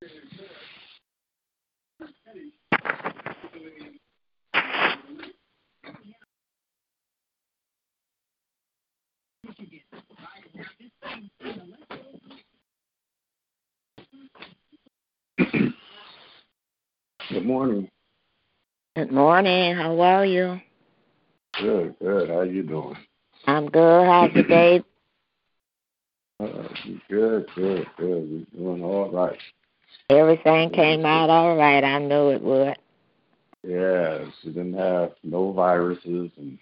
Good morning. Good morning. How are you? Good, good. How you doing? I'm good. How's your day? Uh, good, good, good. We're doing all right. Everything came out all right. I knew it would. Yeah, she didn't have no viruses and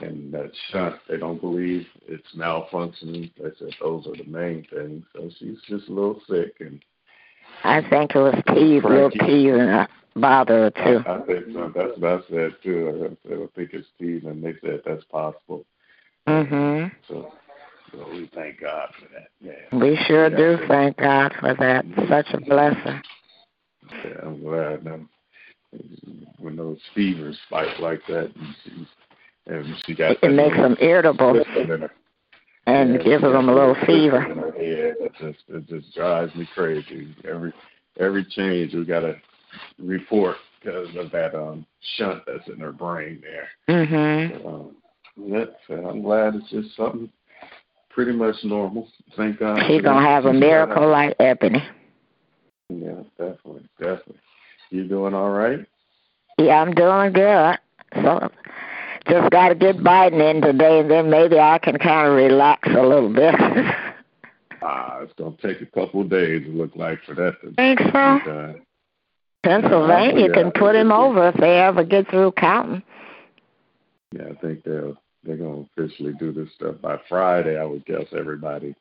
and that shunt. They don't believe it's malfunctioning. They said those are the main things. So she's just a little sick and I think it was teeth, little teeth, and a bother or two. I, I think so. That's what I said too. I, I think it's Steve, and they said that's possible. Mhm. So, so we thank God for that. Yeah. We sure Yeah. do thank God for that. Such a blessing. Yeah, I'm glad. Um, when those fevers spike like that, and she, and she got It makes them irritable her, and yeah, gives them a little fever. Head. It just it just drives me crazy. Every every change we got to report because of that um shunt that's in her brain there. Mhm. Um, yeah, so I'm glad it's just something pretty much normal. Thank God. She's gonna have a miracle like Ebony. Yeah, definitely, definitely. You doing all right? Yeah, I'm doing good. So just got to get Biden in today, and then maybe I can kind of relax a little bit. Ah, it's gonna take a couple of days. It look like for that to Think so? done. Pennsylvania Yeah, can put him over if they ever get through counting. Yeah, I think they'll they're gonna officially do this stuff by Friday. I would guess everybody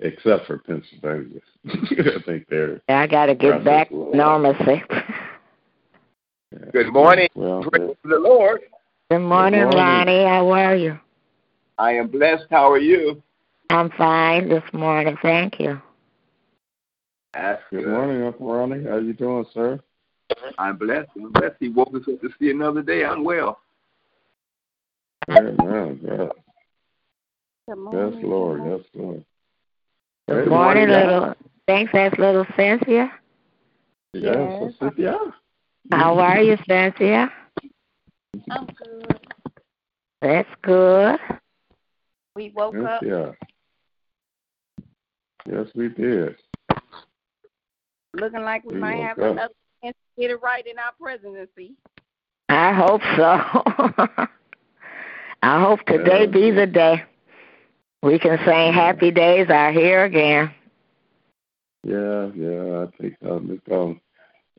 except for Pennsylvania. I think they're. I got to get back will- normalcy. yeah. Good morning. Well, Praise the Lord. Good morning, morning. Ronnie. How are you? I am blessed. How are you? I'm fine this morning. Thank you. That's good morning, Uncle Ronnie. How are you doing, sir? I'm blessed. I'm blessed. He woke us up to see another day. I'm well. Amen. Yeah. Good Yes, Lord. Yes, Lord. Good Hey, morning, morning, little. Thanks, that's little Cynthia. Yes, Cynthia. How are you, Cynthia? I'm good. That's good. We woke Yes, up. yeah. Yes, we did. looking like we We might have up. another chance to get it right in our presidency. I hope so. I hope today be the day. We can sing happy days are here again. Yeah, yeah. I think um, it's going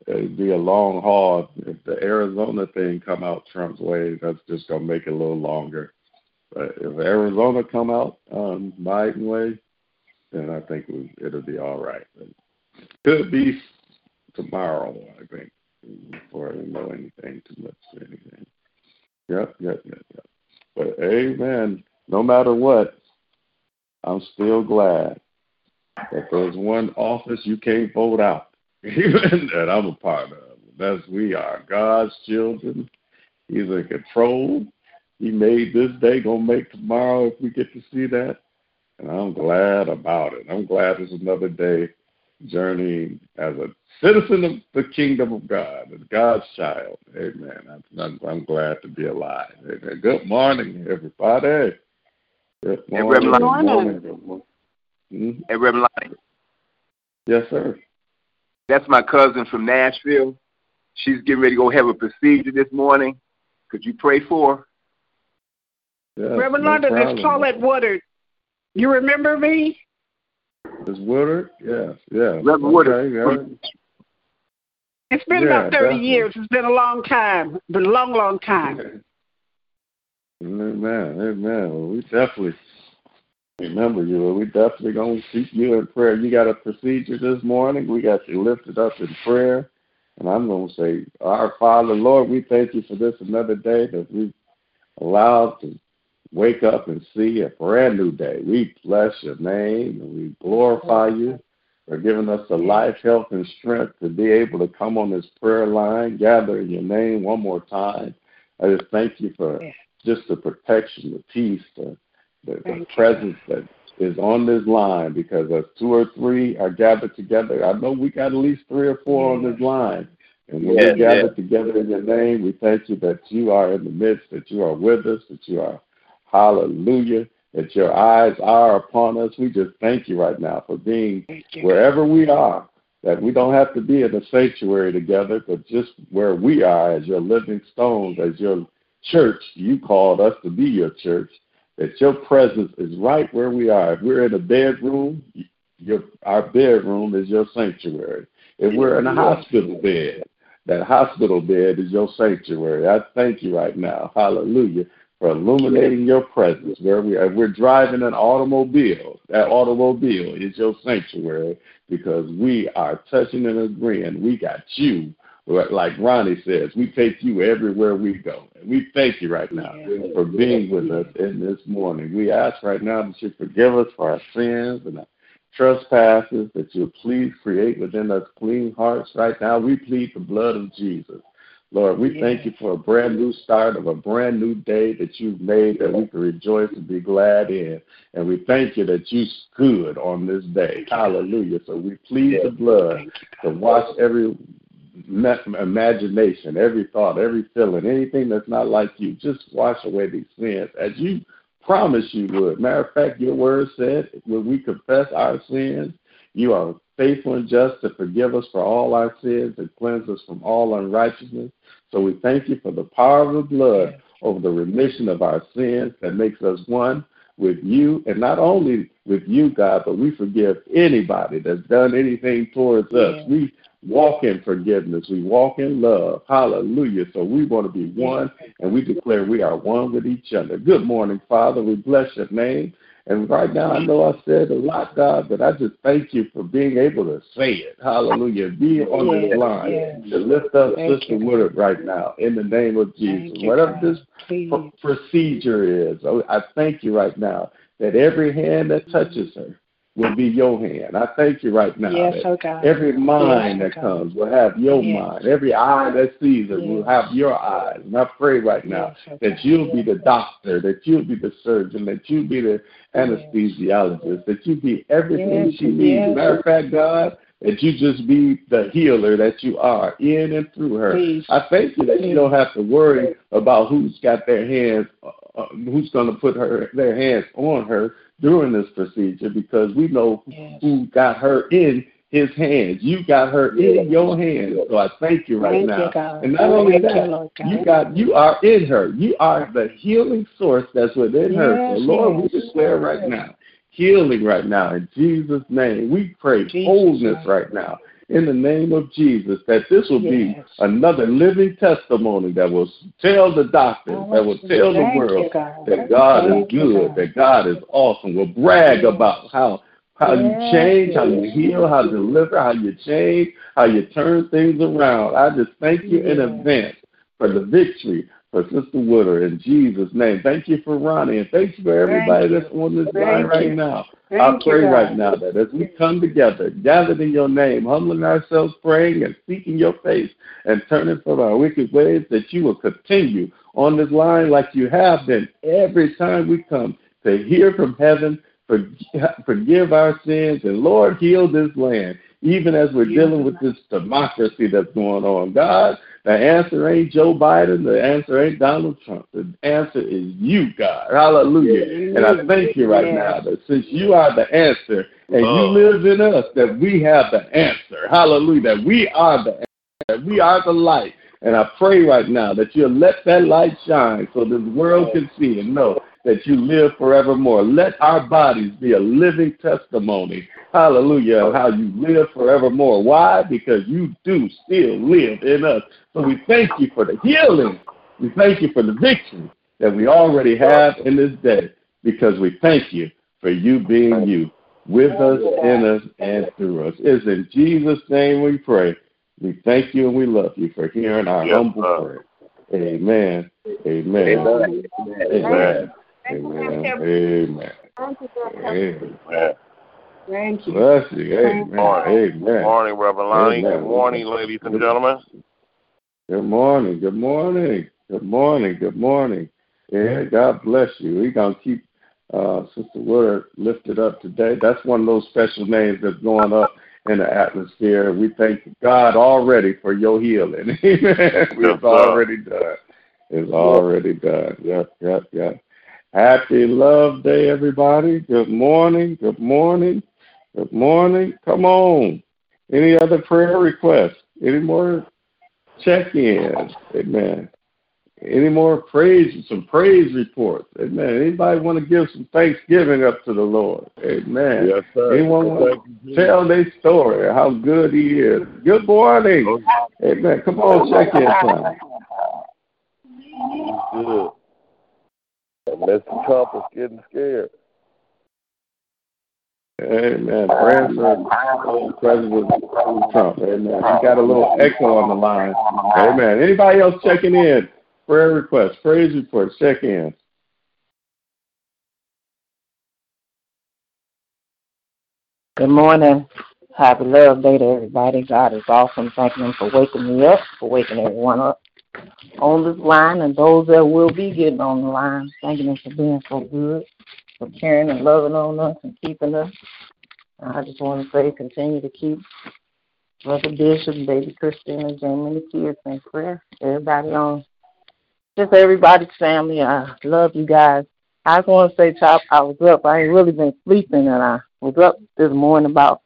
to be a long haul. If the Arizona thing come out Trump's way, that's just going to make it a little longer. But if Arizona come out um, Biden way, then I think we, it'll be all right. But could be tomorrow, I think, before I know anything too much. Anything. Yep, yep, yep, yep. But amen. no matter what, I'm still glad that there's one office you can't vote out, even that I'm a part of. That's we are God's children. He's in control. He made this day, gonna make tomorrow if we get to see that. And I'm glad about it. I'm glad it's another day journeying as a citizen of the kingdom of God, as God's child. Amen. I'm, I'm glad to be alive. Amen. Good morning, everybody. Good morning. Reverend Good morning. Good morning. Mhm. Hey, Reverend Lonnie, Yes, sir. that's my cousin from Nashville. She's getting ready to go have a procedure this morning. Could you pray for her? Yes, Reverend no London, problem. it's Paulette Woodard. You remember me? Is Woodard? Yes, yes. Reverend Woodard. Okay, yeah. It's been Yeah, about 30 definitely. years. It's been a long time. Been a long, long time. Amen. Amen. Well, we definitely remember you. We definitely gonna keep you in prayer. You got a procedure this morning. We got you lifted up in prayer. And I'm gonna say, Our Father, Lord, we thank you for this another day that we allowed to wake up and see a brand new day. We bless your name and we glorify you for giving us the life, health, and strength to be able to come on this prayer line, gather in your name one more time. I just thank you for just the protection, the peace, the, the, the Thank you. presence that is on this line because as two or three are gathered together, I know we got at least three or four on this line. And when Yeah, we gather yeah. together in your name, we thank you that you are in the midst, that you are with us, that you are, hallelujah, that your eyes are upon us. We just thank you right now for being wherever we are, that we don't have to be in a sanctuary together, but just where we are as your living stones, as your church, you called us to be your church, that your presence is right where we are. If we're in a bedroom, your, our bedroom is your sanctuary. If we're in a hospital bed, that hospital bed is your sanctuary. I thank you right now, hallelujah, for illuminating your presence where we. If we're driving an automobile, that automobile is your sanctuary because we are touching and agreeing. We got you. Like Ronnie says, we take you everywhere we go. And we thank you right now Yeah. for being with us in this morning. We ask right now that you forgive us for our sins and our trespasses, that you please create within us clean hearts. Right now, we plead the blood of Jesus. Lord, we thank you for a brand new start of a brand new day that you've made that we can rejoice and be glad in. And we thank you that you stood on this day. Hallelujah. So we plead the blood to wash every imagination, every thought, every feeling, anything that's not like you. Just wash away these sins as you promised you would. Matter of fact, your word said when we confess our sins, you are faithful and just to forgive us for all our sins and cleanse us from all unrighteousness. So we thank you for the power of the blood over the remission of our sins that makes us one with you, and not only with you, God, but we forgive anybody that's done anything towards us. We walk in forgiveness. We walk in love. Hallelujah. So we want to be one, and we declare we are one with each other. Good morning, Father. We bless your name. And right now, I know I said a lot, God, but I just thank you for being able to say it. Hallelujah. Be on this Yes, line to lift up Thank Sister you, Woodard right now in the name of Jesus. You, Whatever God. this pr- procedure is, oh, I thank you right now that every hand that touches her will be your hand. I thank you right now Yes, that oh God. every mind Yes, that oh God. comes will have your Yes. mind. Every eye that sees it will have your eyes. And I pray right now Yes, oh that you'll be the doctor, that you'll be the surgeon, that you'll be the anesthesiologist, that you be everything Yes, she needs. yes. Matter of fact, God, that you just be the healer that you are in and through her. Please. I thank you that you don't have to worry about who's got their hands, uh, uh, who's going to put her their hands on her during this procedure because we know Yes. who got her in his hands. You got her in your hands. So I thank you right Thank now. you. And not only you, that, Lord you got you are in her. You are the healing source that's within her. So Yes, Lord, we yes. declare right now, healing right now in Jesus' name. We pray Jesus' wholeness right now in the name of Jesus, that this will be another living testimony that will tell the doctors, that will tell the world God. that God Thank is good, God. that God is awesome. Will brag Yes. about how how you change, how you heal, how you deliver, how you change, how you turn things around. I just thank you in advance for the victory, for Sister Woodard in Jesus' name. Thank you for Ronnie, and thank you for everybody Thank that's on this line right now. I Thank you, pray right now that as we come together, gathered in your name, humbling ourselves, praying and seeking your face and turning from our wicked ways, that you will continue on this line like you have been every time we come to hear from heaven, forgive our sins, and Lord, heal this land, even as we're dealing with this democracy that's going on. God, the answer ain't Joe Biden. The answer ain't Donald Trump. The answer is you, God. Hallelujah. And I thank you right now that since you are the answer and you oh. live in us, that we have the answer. Hallelujah. That we are the answer. That we are the light. And I pray right now that you'll let that light shine so this world can see and know that you live forevermore. Let our bodies be a living testimony, hallelujah, of how you live forevermore. Why? Because you do still live in us. So we thank you for the healing. We thank you for the victory that we already have in this day because we thank you for you being you with us, in us, and through us. It's in Jesus' name we pray. We thank you and we love you for hearing our humble prayer. Amen. Amen. Amen. Amen. Amen. Amen. Amen. Thank you. Bless you. Amen. Morning. Good morning, Reverend Lonnie. Amen. Good morning, ladies and gentlemen. Good morning. Good morning. Good morning. Good morning. Yeah, God bless you. We're going to keep uh, Sister Woodard lifted up today. That's one of those special names that's going up in the atmosphere. We thank God already for your healing. Amen. it's sir. already done. It's already done. Yep, yep, yep. Happy Love Day, everybody. Good morning. Good morning. Good morning. Come on. Any other prayer requests? Any more check-ins? Amen. Any more praise, some praise reports? Amen. Anybody want to give some thanksgiving up to the Lord? Amen. Yes, sir. Anyone want to tell their story, how good he is? Good morning. Amen. Come on, check in time. Good. And Mr. Trump is getting scared. Amen. Praying for President Trump. Amen. You got a little echo on the line. Amen. Anybody else checking in? Prayer requests, praise reports, check in. Good morning. Happy Love Day to everybody. God is awesome. Thanking Him for waking me up, for waking everyone up on this line, and those that will be getting on the line. Thanking Him for being so good, for caring and loving on us and keeping us. I just want to say, continue to keep Brother Bishop, Baby Christina, Jamie, and the kids in prayer. Everybody on, just everybody's family. I love you guys. I just want to say, Chop, I was up. I ain't really been sleeping, and I was up this morning about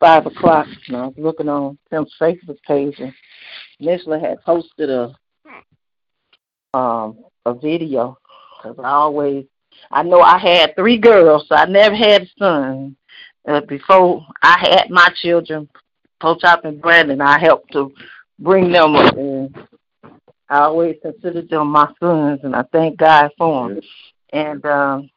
five o'clock, and I was looking on Tim's Facebook page, and Michelin had posted a um a video because I always I know I had three girls, so I never had a son. Uh, before I had my children, Pochop and Brandon, I helped to bring them up, and I always considered them my sons, and I thank God for them. And um,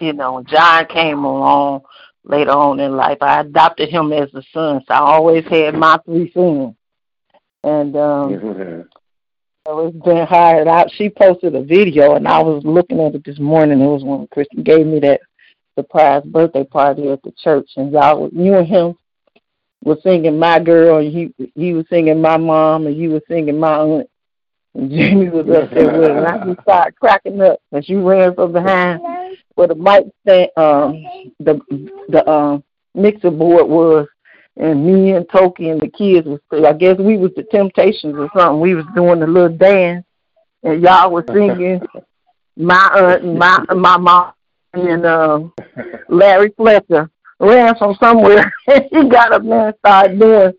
you know, John came along later on in life, I adopted him as a son. So I always had my three sons. And um it's been hired out. She posted a video and I was looking at it this morning. It was when Kristen gave me that surprise birthday party at the church and y'all was- you and him was singing my girl and he he was singing my mom and you were singing my aunt and Jamie was up there with and I just started cracking up And she ran from behind where the mic stand, um, the the um mixer board was, and me and Toki and the kids was. I guess we was the Temptations or something. We was doing a little dance, and y'all was singing my aunt and my my mom and um Larry Fletcher ran from somewhere and he got up there and started doing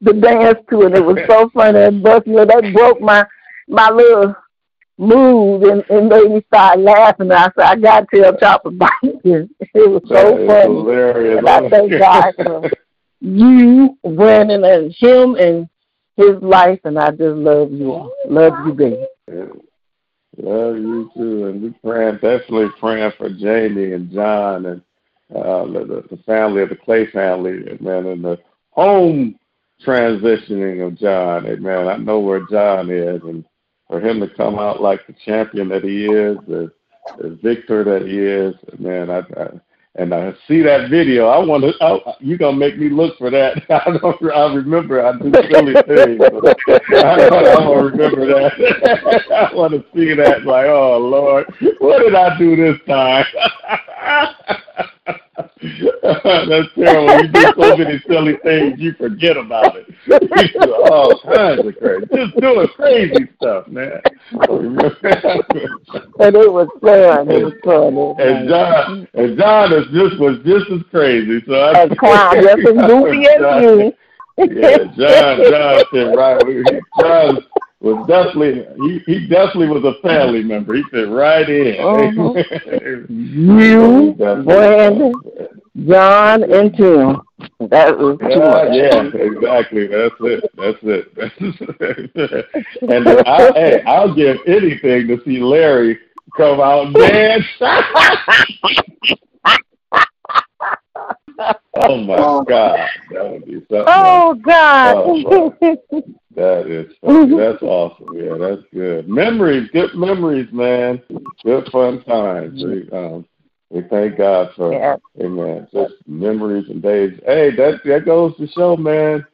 the dance to it. It was so funny and but you know that broke my my little mood and, and made me start laughing. I said, I got to tell Chopper about it. It was so That funny. hilarious. And I thank God for you, Brandon, and him and his life, and I just love you all. Love you, baby. Love you too, and we're praying definitely praying for Jamie and John and uh, the, the family of the Clay family, man, and the home transitioning of John. Amen. I know where John is, and for him to come out like the champion that he is, the, the victor that he is. Man, I, I and I see that video. I want to. I, you gonna make me look for that? I don't. I remember I do silly things. I I don't remember that. I want to see that. Like, oh Lord, what did I do this time? That's terrible. You do so many silly things, you forget about it. You do all kinds of crazy, just doing crazy stuff, man. and it was fun. It was fun. And. John, and John is just was just as crazy. So I, And clown, just as goofy as you. Yeah, John, John said right. John was definitely he, he definitely was a family member. He fit right in. Uh-huh. You, Brandon, John, and Tim. That was too Yeah, much. yeah, exactly. That's it. That's it. That's it. and I, hey, I'll give anything to see Larry come out and dance. oh my God, that would be something. Oh God. Oh, That is funny. That's awesome. Yeah, that's good. Memories, good memories, man. Good fun times. Um, we thank God for Yeah. Amen. Just memories and days. Hey, that that goes to show, man.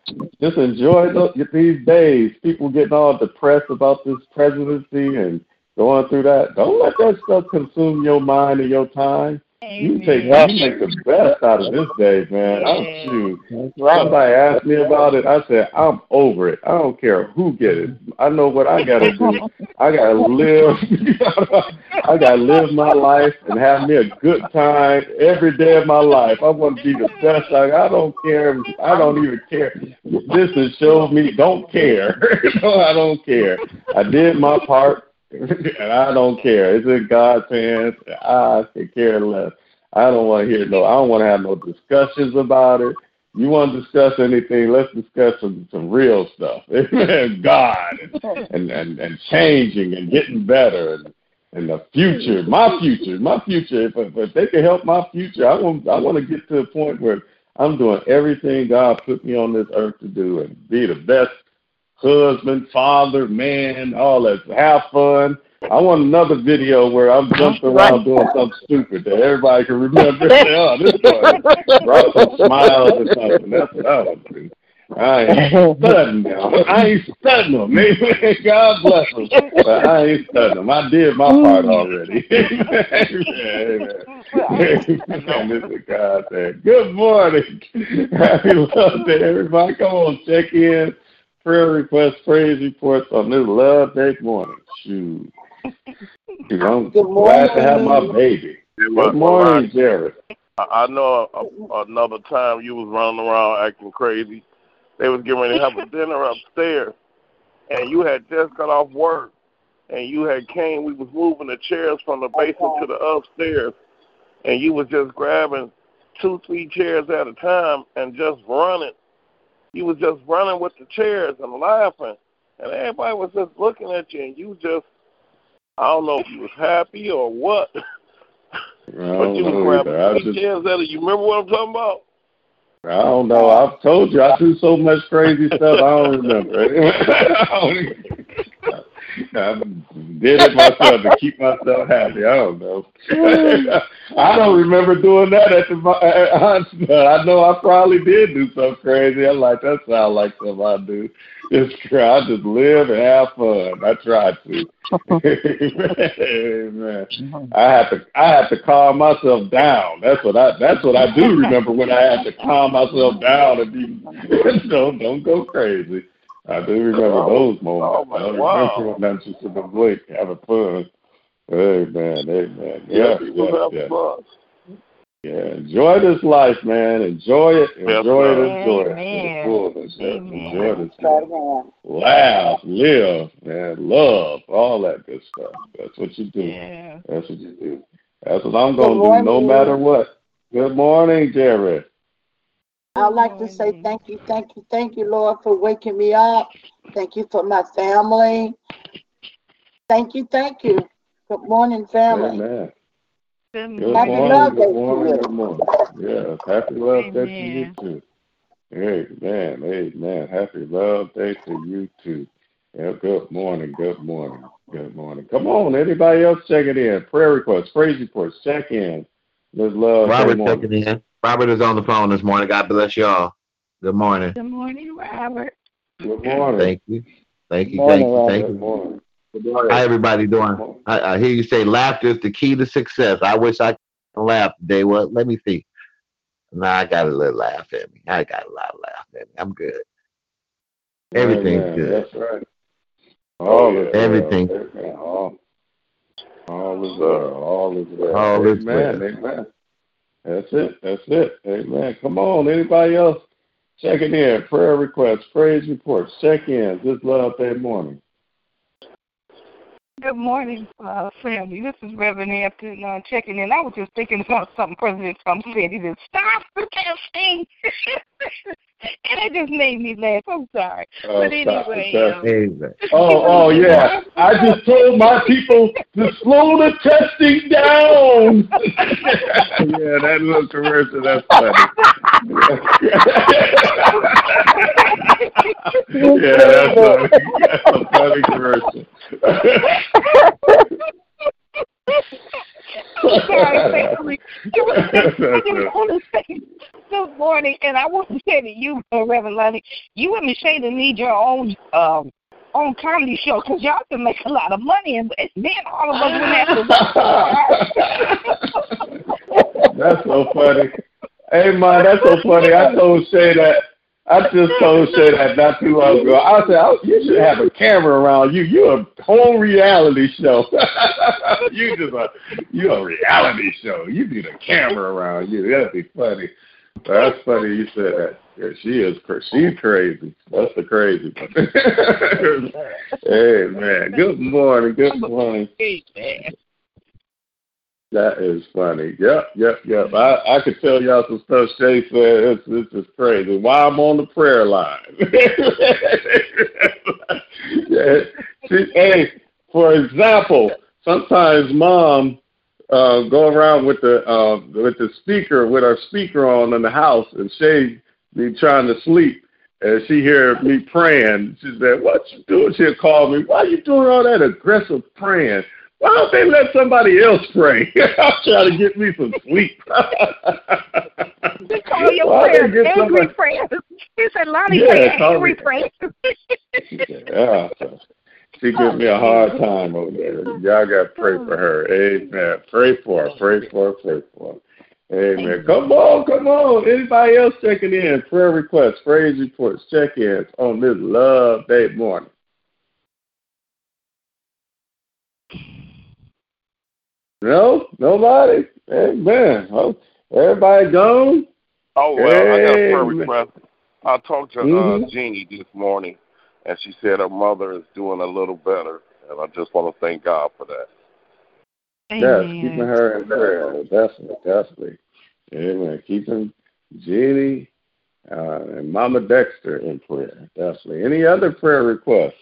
Just enjoy the, these days. People getting all depressed about this presidency and going through that. Don't let that stuff consume your mind and your time. You take you make the best out of this day, man. I'm shoot. right. Somebody asked me about it. I said, I'm over it. I don't care who get it. I know what I gotta do. I gotta live. I gotta live my life and have me a good time every day of my life. I want to be the best. I, I don't care. I don't even care. This has showed me don't care. no, I don't care. I did my part. and I don't care. It's in God's hands. I can care less. I don't want to hear no. I don't want to have no discussions about it. You want to discuss anything? Let's discuss some some real stuff. God and, and and and changing and getting better and and the future, my future, my future. If, if they can help my future, I want I want to get to a point where I'm doing everything God put me on this earth to do and be the best husband, father, man, all that. Have fun. I want another video where I'm jumping around doing something stupid that everybody can remember. oh, this one brought some smiles or something. That's what I want to do. I ain't studying now. I ain't studying them. Amen. God bless them. But I ain't studying them. I did my part mm. already. Amen. Amen. Is God Good morning. Happy love to everybody. Come on, check in prayer requests, praise reports on this love day morning. Shoot. Shoot, I'm Good glad to have my morning. baby. It was Good morning, Lonnie. Jared. I I know a, another time you was running around acting crazy. They was getting ready to have a dinner upstairs, and you had just got off work, and you had came. We was moving the chairs from the basement to the upstairs, and you was just grabbing two, three chairs at a time and just running. You was just running with the chairs and laughing, and everybody was just looking at you, and you just, I don't know if you was happy or what. But you was know grabbing just, chairs at it. You remember what I'm talking about? I don't know. I've told you I do so much crazy stuff. I don't remember. I, don't even- I did it myself to keep myself happy. I don't know. I don't remember doing that at the. Hospital. I know I probably did do something crazy. I'm like that sounds like something I do. Just I just live and have fun. I try to. Amen. I have to I have to calm myself down. That's what I that's what I do remember when I have to calm myself down and be don't don't go crazy. I do remember those moments. Oh, my- I don't wow. remember when I'm just in the blink having fun. Amen, amen. Yes, people yes, have yes. Yeah, enjoy this life, man. Enjoy it. Enjoy sir. it. Enjoy it. Amen. Fullness, yes. Amen. Enjoy this life. Laugh, live, man. Love, all that good stuff. That's what you do. Yeah. That's what you do. That's what I'm gonna do, no matter what. Good morning, Jared. I'd like to say thank you, thank you, thank you, Lord, for waking me up. Thank you for my family. Thank you, thank you. Good morning, family. Amen. Good Good Happy morning. Love Good morning. you. Good morning. Yes. Happy love day to you Amen. too. Amen. Amen. Happy love day to you too. Yeah, good morning. Good morning. Good morning. Come on, anybody else check it in? Prayer requests, praise reports, check in. Let's love. Robert checking in. Robert is on the phone this morning. God bless y'all. Good morning. Good morning, Robert. Good morning. Thank you. Thank you. Morning, Thank you. Robert. Thank Good you. morning. Good morning. How everybody doing? I, I hear you say laughter is the key to success. I wish I could laugh today. Well, let me see. Nah, I got a little laugh at me. I got a lot of laugh at me. I'm good. Everything's Amen. good. That's right. All is well. Everything. Amen. All, is well. All is well. All is Amen. well. Amen. That's it. That's it. Amen. Come on. Anybody else checking in? Prayer requests, praise reports, check in. Just love that morning. Good morning, uh, family. This is Reverend Hampton uh, checking in. I was just thinking about something President Trump said. He said, stop protesting. and it just made me laugh. I'm sorry. Oh, but stop anyway, protesting. um, Oh, oh yeah. I just told my people to slow the testing down. yeah, that little commercial, that's funny. yeah, that's funny. That's a funny commercial. Sorry, was- good morning, and I want to say to you, Reverend Lonnie, you and Michelle need your own um, own comedy show because y'all can make a lot of money, and then all of us would have to That's so funny. Hey man, that's so funny. I told Shay that I just told Shay that not too long ago. I said, oh, you should have a camera around you. You're a whole reality show. you just a you a reality show. You need a camera around you. That'd be funny. That's funny you said that. Yeah, she is she's crazy. That's the crazy one. hey man, good morning, good morning. Amen. That is funny. Yep, yep, yep. I, I could tell y'all some stuff Shay said. It's, it's just crazy. Why I'm on the prayer line. yeah. See, hey, for example, sometimes mom uh, go around with the uh, with the speaker with our speaker on in the house, and Shay be trying to sleep, and she hear me praying. She said, "What you doing?" She'll call me. Why you doing all that aggressive praying? Why don't they let somebody else pray? I'm trying to get me some sleep. They call your Why prayers angry somebody- prayers. He said, Lonnie, Yeah, angry prayers. yeah, she gives me a hard time over there. Y'all got to pray for her. Amen. Pray for her. Pray for her. Pray for her. Amen. Come on, come on. Anybody else checking in? Prayer requests, praise reports, check-ins on this love day morning. No, nobody. Amen. Oh, everybody gone. Oh well, I got a prayer Amen. request. I talked to uh, Mhm. Jeannie this morning, and she said her mother is doing a little better, and I just want to thank God for that. Yes, keeping her in prayer. Definitely, definitely. Amen. Keeping Jeannie uh, and Mama Dexter in prayer. Definitely. Any other prayer requests?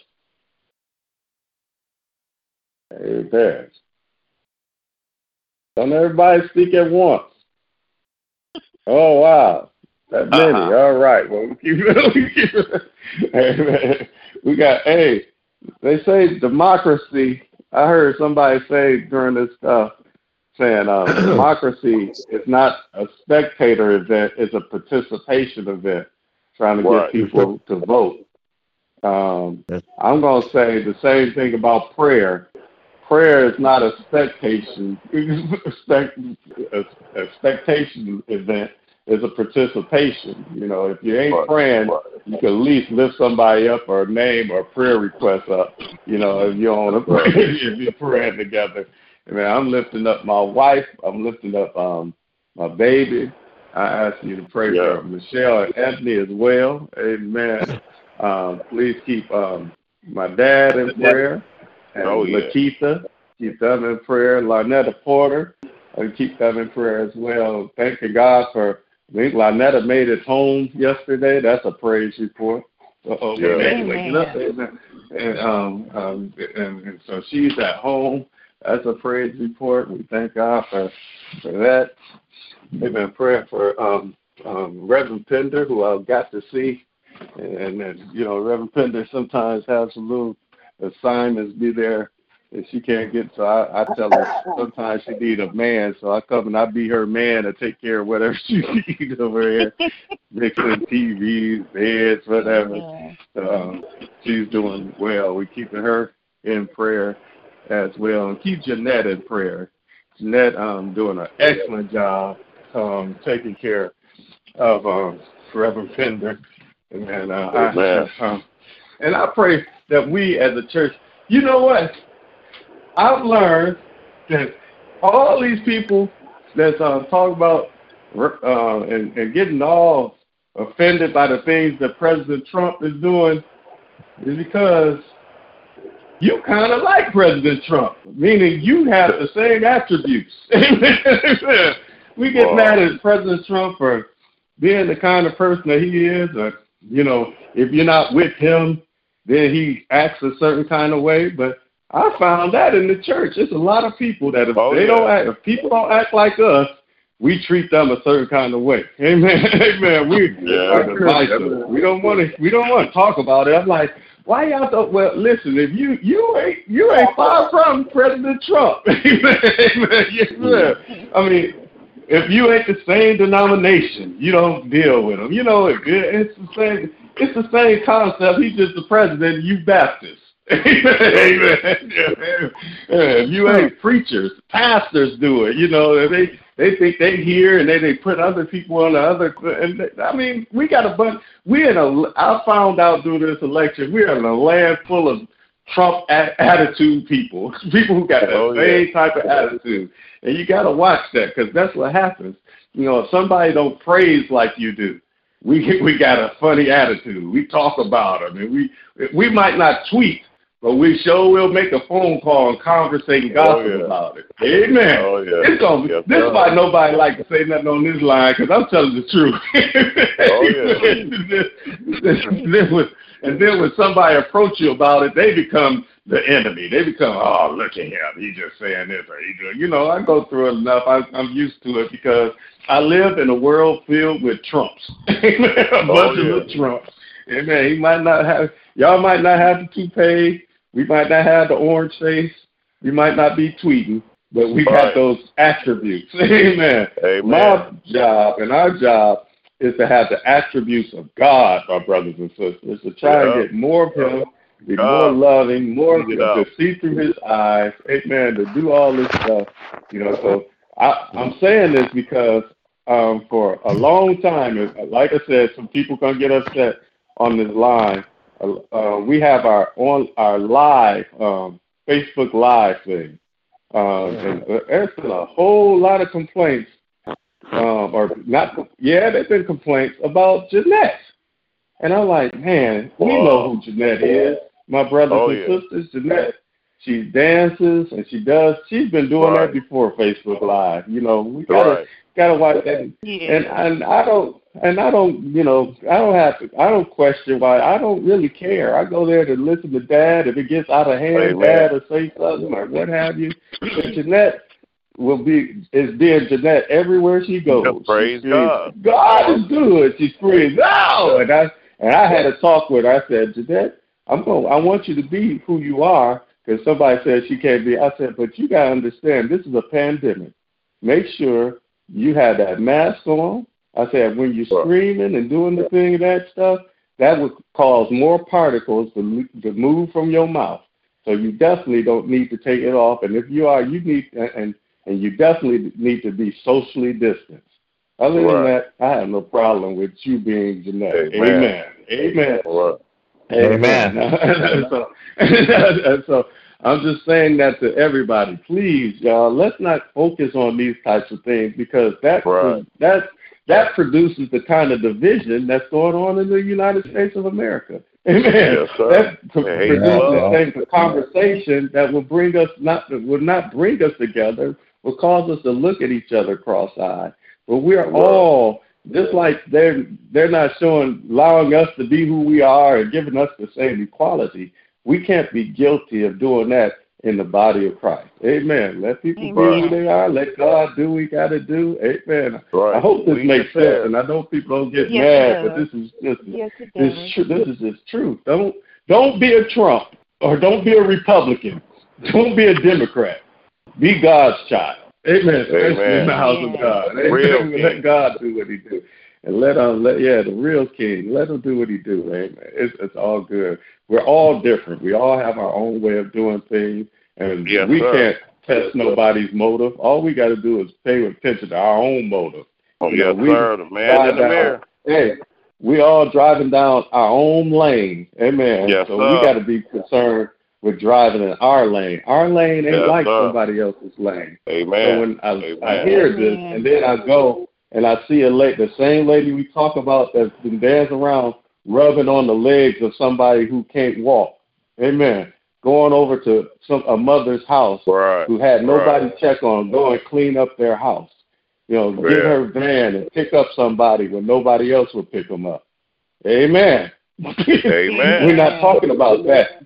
Amen. Don't everybody speak at once. Oh wow. That many. Uh-huh. All right. Well we keep we keep Amen. We got hey, they say democracy. I heard somebody say during this stuff saying um, democracy is not a spectator event, it's a participation event, trying to Right. get people to vote. Um, I'm going to say the same thing about prayer. Prayer is not a spectation, spect, a, spectation event. It's a participation. You know, if you ain't Right. praying, Right. you can at least lift somebody up or a name or a prayer request up. You know, if you're on a if you're praying together. I mean, I'm lifting up my wife. I'm lifting up um my baby. I ask you to pray Yeah. for Michelle and Anthony as well. Amen. Um, please keep um my dad in prayer and Oh, yeah. Lakeitha. Keep them in prayer. Lynetta Porter. And keep them in prayer as well. Thank you God for I think Lynetta made it home yesterday. That's a praise report. Uh-oh, Yeah. waking. Amen. And, um, um, and, and so she's at home. That's a praise report. We thank God for for that. We've been praying for um, um, Reverend Pender, who I got to see, and, and you know Reverend Pender sometimes has some little assignments, be there and she can't get. So I, I tell her sometimes she need a man. So I come and I be her man to take care of whatever she needs over here, mixing TVs, beds, whatever. Yeah. So, um, she's doing well. We keeping her in prayer as well, and keep Jeanette in prayer. Jeanette um doing an excellent job um taking care of um Reverend Pender, and uh, Amen. I, um, and I pray that we as a church, you know what? I've learned that all these people that's uh, talking about uh, and, and getting all offended by the things that President Trump is doing is because you kind of like President Trump, meaning you have the same attributes. we get Wow. mad at President Trump for being the kind of person that he is, or you know, if you're not with him, then he acts a certain kind of way. But I found that in the church. There's a lot of people that if Oh, they yeah. don't act, if people don't act like us, we treat them a certain kind of way. Amen. Amen. We Yeah, are divisive. We don't want to. We don't want to talk about it. I'm like, why y'all? Don't, well, listen. If you you ain't you ain't far from President Trump. Amen. Amen. Yes, sir. I mean, if you ain't the same denomination, you don't deal with them. You know, it, it's the same. It's the same concept. He's just the president. You Baptists. Amen. Amen. Yeah, you ain't preachers. Pastors do it. You know, they they think they hear and they they put other people on the other. And they, I mean, we got a bunch. We in a. I found out through this election, we're in a land full of Trump a- attitude people. People who got oh, the Oh, same yeah. type of attitude, and you got to watch that because that's what happens. You know, if somebody don't praise like you do, we we got a funny attitude. We talk about them, and we we might not tweet, but we sure will make a phone call and conversate and oh, gossip Oh, yeah. about it. Amen. Oh, yeah. It's gonna be, Yes, this is why nobody like to say nothing on this line because I'm telling the truth. Oh, when, and then when somebody approach you about it, they become the enemy. They become, oh, look at him. He's just saying this or he doing. You know, I go through it enough. I, I'm used to it because I live in a world filled with Trumps. A Oh, bunch yeah. of Trumps. Amen. He might not have. Y'all might not have the toupee. We might not have the orange face. We might not be tweeting, but we Right. got those attributes. Amen. Amen. My job and our job is to have the attributes of God, my brothers and sisters, to try Yeah. and get more of Him, be God. more loving, more Bring it to see through His eyes. Amen. To do all this stuff, you know. So I, I'm saying this because um, for a long time, like I said, some people gonna get upset on this line. Uh, uh, we have our on our live um, Facebook Live thing, um, and uh, there's been a whole lot of complaints, um, or not. Yeah, there's been complaints about Jeanette, and I'm like, man, we know who Jeanette is, my brothers Oh, and yeah. sisters. Jeanette, she dances and she does. She's been doing Right. that before Facebook Live. You know, we gotta Right. gotta watch that. Yeah. And and I don't and I don't you know I don't have to I don't question why I don't really care. I go there to listen to Dad. If it gets out of hand, Amen. Dad will say something or what have you. But Jeanette will be is being Jeanette everywhere she goes. Just praise She screams, God. God is good. She screams, No and I and I had a talk with her. I said, Jeanette, I'm going I want you to be who you are because somebody said she can't be. I said, but you gotta understand this is a pandemic. Make sure you have that mask on. I said, when you're screaming and doing the thing and that stuff, that would cause more particles to, to move from your mouth. So you definitely don't need to take it off. And if you are, you need and and you definitely need to be socially distanced. Other than Right. that, I have no problem with you being Jeanette. Amen. Amen. Amen. Right. Amen. so, so I'm just saying that to everybody. Please, y'all, let's not focus on these types of things because that Right. that that produces the kind of division that's going on in the United States of America. Amen. Yes, sir. that pro- Hey, produces the type of conversation that will bring us not will not bring us together, will cause us to look at each other cross-eyed. But we are all just like they're they're not showing allowing us to be who we are and giving us the same equality. We can't be guilty of doing that in the body of Christ. Amen. Let people be who they are. Let God do what He got to do. Amen. Right. I hope this We makes sense, there. and I know people don't get Yes, mad, but this is this is Yes, this, tr- this is just truth. Don't don't be a Trump or don't be a Republican. Don't be a Democrat. Be God's child. Amen. Especially Amen. in the house of God. Amen. Real let king. God do what He do, and let um, let yeah, the real king. Let him do what he do. Amen. It's it's all good. We're all different. We all have our own way of doing things, and Yes, we sir. can't test nobody's motive. All we got to do is pay attention to our own motive. Oh, You yes, we sir. The man in the down- mirror. Hey, we all driving down our own lane. Amen. Yes, so sir. we got to be concerned with driving in our lane. Our lane ain't Yes, like sir. somebody else's lane. So Amen. when I, I Amen. hear this, and then I go and I see a lady, the same lady we talk about that's been dancing around, rubbing on the legs of somebody who can't walk. Amen. Going over to some a mother's house Right. who had nobody Right. check on, go and clean up their house. You know, get her van and pick up somebody when nobody else would pick them up. Amen. Amen. We're not talking about that.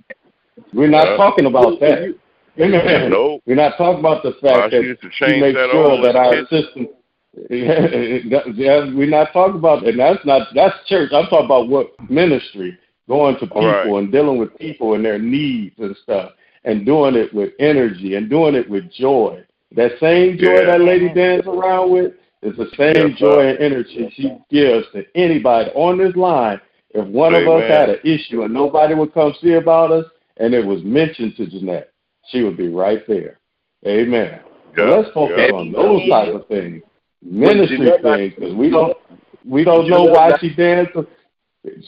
We're not Yeah. talking about that. Amen. Nope. We're not talking about the I fact that used to she change makes that sure that our system. Yeah, we're not talking about, and that's not that's church. I'm talking about what ministry, going to people Right. and dealing with people and their needs and stuff, and doing it with energy and doing it with joy. That same joy Yeah. that lady dances around with is the same Yes, joy and energy she gives to anybody on this line. If one of us had an issue and nobody would come see about us, and it was mentioned to Jeanette, she would be right there. Amen. Yeah. let's focus Yeah. on those type of things, ministry things, because we don't we don't know why she danced,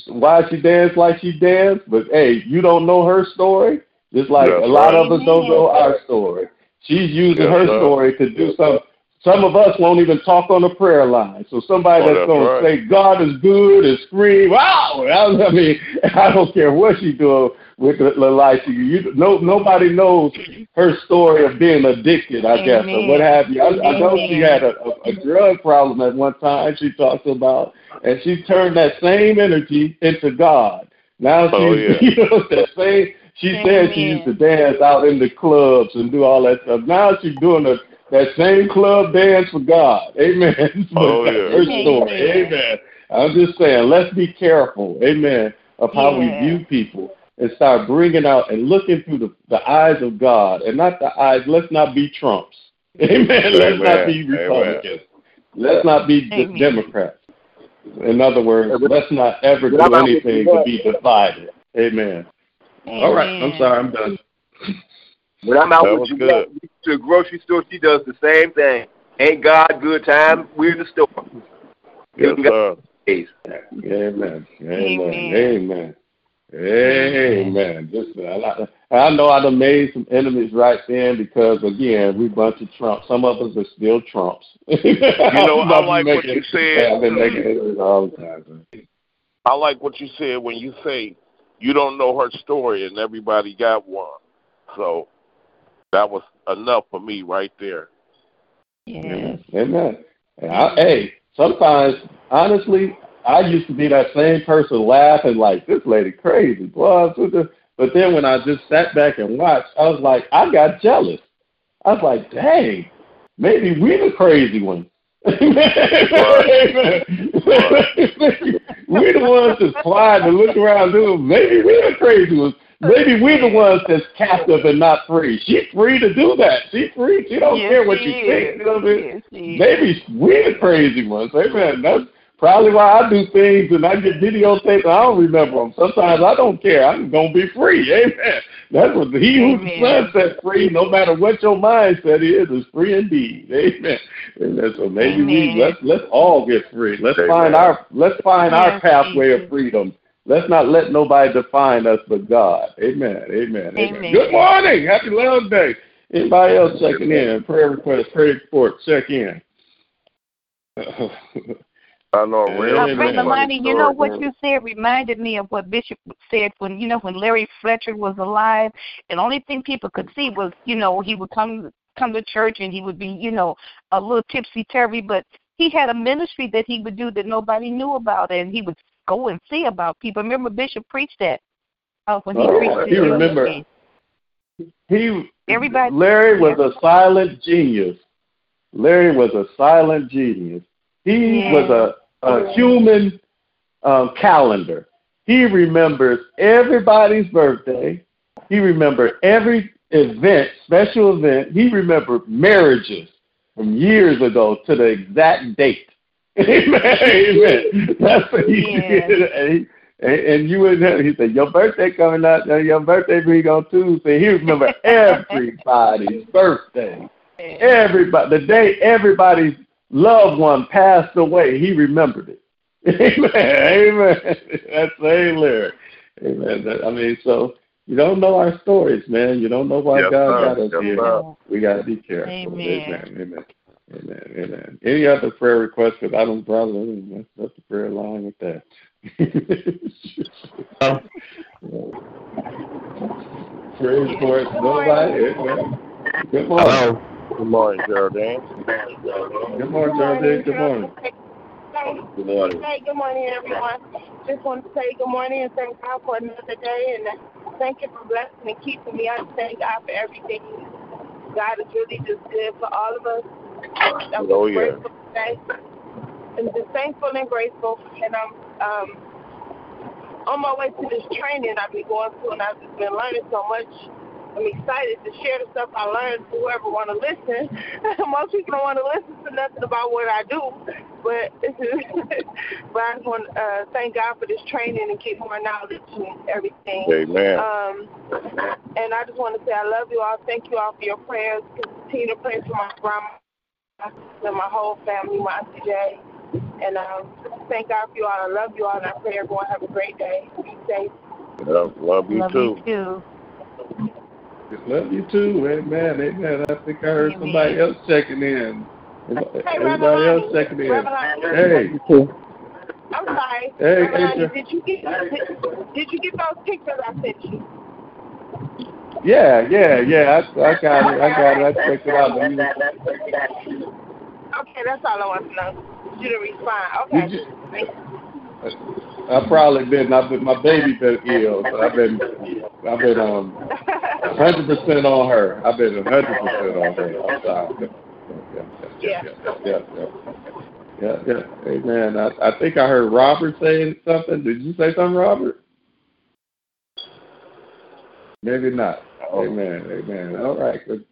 why she danced like she danced. But hey, you don't know her story, just like a lot right. of us don't know our story. She's using her story to do some. Some of us won't even talk on the prayer line. So somebody Oh, that's that's going right. to say God is good and scream, wow! I mean, I don't care what she doing with the, the life. You, no, nobody knows her story of being addicted, I guess, or what have you. I, I know she had a, a, a drug problem at one time. She talks about, and she turned that same energy into God. Now oh, she's, Oh, yeah. you know, that same. She said she used to dance out in the clubs and do all that stuff. Now she's doing a, that same club dance for God. Amen. But Oh, that's yeah. Her story. Amen. I'm just saying, let's be careful. Amen. Of how we Yeah. view people and start bringing out and looking through the, the eyes of God and not the eyes. Let's not be Trumps. Amen. Let's not be Republicans. Let's not be d- Amen. Democrats. In other words, let's not ever do anything to be divided. Amen. All right. I'm sorry. I'm done. When I'm out That with was you good. to the grocery store, she does the same thing. Ain't God good time? We're in the store. Yes, sir. Days. Amen. Amen. Amen. Amen. Amen. Just, uh, I, like- I know I done made some enemies right then because again we bunch of Trumps. Some of us are still Trumps. You know, I like what you said. I've been making enemies all the time. I like what you said when you say you don't know her story and everybody got one. So that was enough for me right there. Yes. Amen. And I, hey, sometimes honestly, I used to be that same person laughing like this lady crazy, boy. this is-" But then when I just sat back and watched, I was like, I got jealous. I was like, dang, maybe we the crazy ones. we the ones that's quiet and look around doing. Maybe we the crazy ones. Maybe we the ones that's captive and not free. She's free to do that. She's free. She don't Yes, care what she you is. think. You know what I mean? Yes. Maybe we the crazy ones. Amen. That's probably why I do things and I get videotaped and I don't remember them. Sometimes I don't care. I'm gonna be free. Amen. That's what he who the Amen. Son set free, no matter what your mindset is, is free indeed. Amen. Amen. So maybe we let's let's all get free. Let's Amen. find our let's find our pathway of freedom. Let's not let nobody define us but God. Amen. Amen. Amen. Amen. Good morning. Happy Love Day. Anybody else checking in? Prayer request, prayer report, check in. I know a real Now, Brother funny Lonnie, you know what you said reminded me of what Bishop said when you know when Larry Fletcher was alive, and the only thing people could see was you know he would come come to church and he would be you know a little tipsy turvy, but he had a ministry that he would do that nobody knew about, and he would go and see about people. Remember Bishop preached that uh, when he Oh, preached He remember-. He Everybody- Larry was a silent genius. Larry was a silent genius. He Yeah. was a, a human um, calendar. He remembers everybody's birthday. He remembers every event, special event. He remembers marriages from years ago to the exact date. Amen. Amen. That's what he did. And, and you would have, he said, Your birthday coming up, uh, your birthday being on Tuesday. He remember everybody's birthday. Everybody the day everybody's loved one passed away, he remembered it. Amen. Amen. That's the lyric. Amen. I mean, so you don't know our stories, man. You don't know why Yes, God sir. got us Yes, here. sir. We got to be careful. Amen. Amen. Amen. Amen. Amen. Any other prayer requests? Because I don't, brother, that's, that's the prayer line with that. Praise for it. Nobody. Amen. Good morning. Hello. Good morning, Geraldine. Good morning, Geraldine. Good morning. Good morning. Hey, good morning, everyone. Just want to say good morning and thank God for another day, and uh, thank you for blessing and keeping me. I thank God for everything. God is really just good for all of us. I'm Oh, just yeah. grateful today. I'm just thankful and grateful, and I'm um, on my way to this training I've been going to, and I've just been learning so much. I'm excited to share the stuff I learned to whoever want to listen. Most people don't want to listen to nothing about what I do, but but I just want to uh, thank God for this training and keep more knowledge and everything. Amen. Um, and I just want to say I love you all. Thank you all for your prayers. Continue to pray for my grandma and my whole family, my auntie Jay. And um, thank God for you all. I love you all, and I pray everyone have a great day. Be safe. Love, love you Love too. you too. Love you too. Amen. Amen. I think I heard somebody else checking in. Hey, Everybody else Reverend checking in. Reverend Hey. I'm sorry. Hey, Reverend did you get did you get those pictures I sent you? Yeah, yeah, yeah. I, I got it. I got it. I checked it out. Let me- Okay, that's all I want to know. You to respond. Okay. I've probably been. I've been. My baby's been ill, so I've been. I've been um, hundred percent on her. I've been hundred percent on her. I'm sorry. Yeah, yeah, yeah, yeah, yeah, yeah, yeah. Amen. I, I think I heard Robert saying something. Did you say something, Robert? Maybe not. Amen. Amen. All right. Good.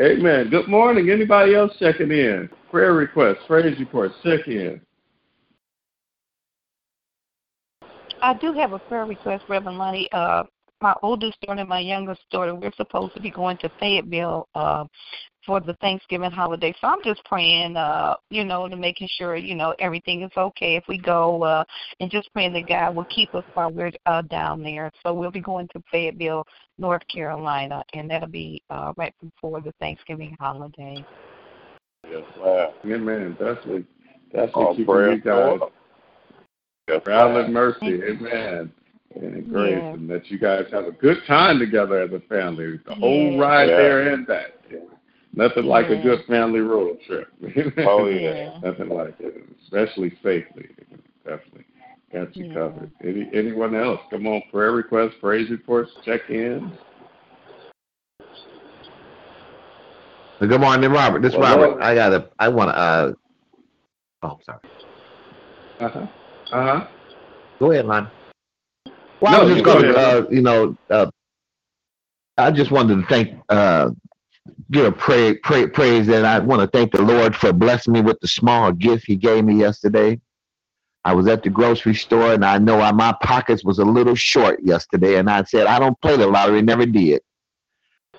Amen. Good morning. Anybody else checking in? Prayer requests, praise reports, check in. I do have a prayer request, Reverend Lonnie. Uh, my oldest daughter and my youngest daughter, we're supposed to be going to Fayetteville uh, for the Thanksgiving holiday. So I'm just praying, uh, you know, to making sure, you know, everything is okay if we go, uh, and just praying that God will keep us while we're uh, down there. So we'll be going to Fayetteville, North Carolina, and that'll be uh, right before the Thanksgiving holiday. Yes, ma'am. Amen. That's what that's All what keeping prayer you guys for- Yes, travel ma'am. mercy. Amen. And grace, Yeah. and that you guys have a good time together as a family. The whole Yeah. ride Yeah. there and back. Nothing like a good family road trip. Oh, yeah. Nothing like it, especially safely. Definitely. Got you Yeah. covered. Any anyone else? Come on, prayer requests, praise reports, check in. Good morning, Robert. This Well, Robert. Lord. I got a. I want to. Uh, oh, sorry. Uh huh. Uh huh. Go ahead, Lon. Well, No, I was just going to, uh, you know, uh, I just wanted to thank, uh, give a pray, pray, praise, and I want to thank the Lord for blessing me with the small gift He gave me yesterday. I was at the grocery store, and I know I, my pockets was a little short yesterday, and I said I don't play the lottery, never did,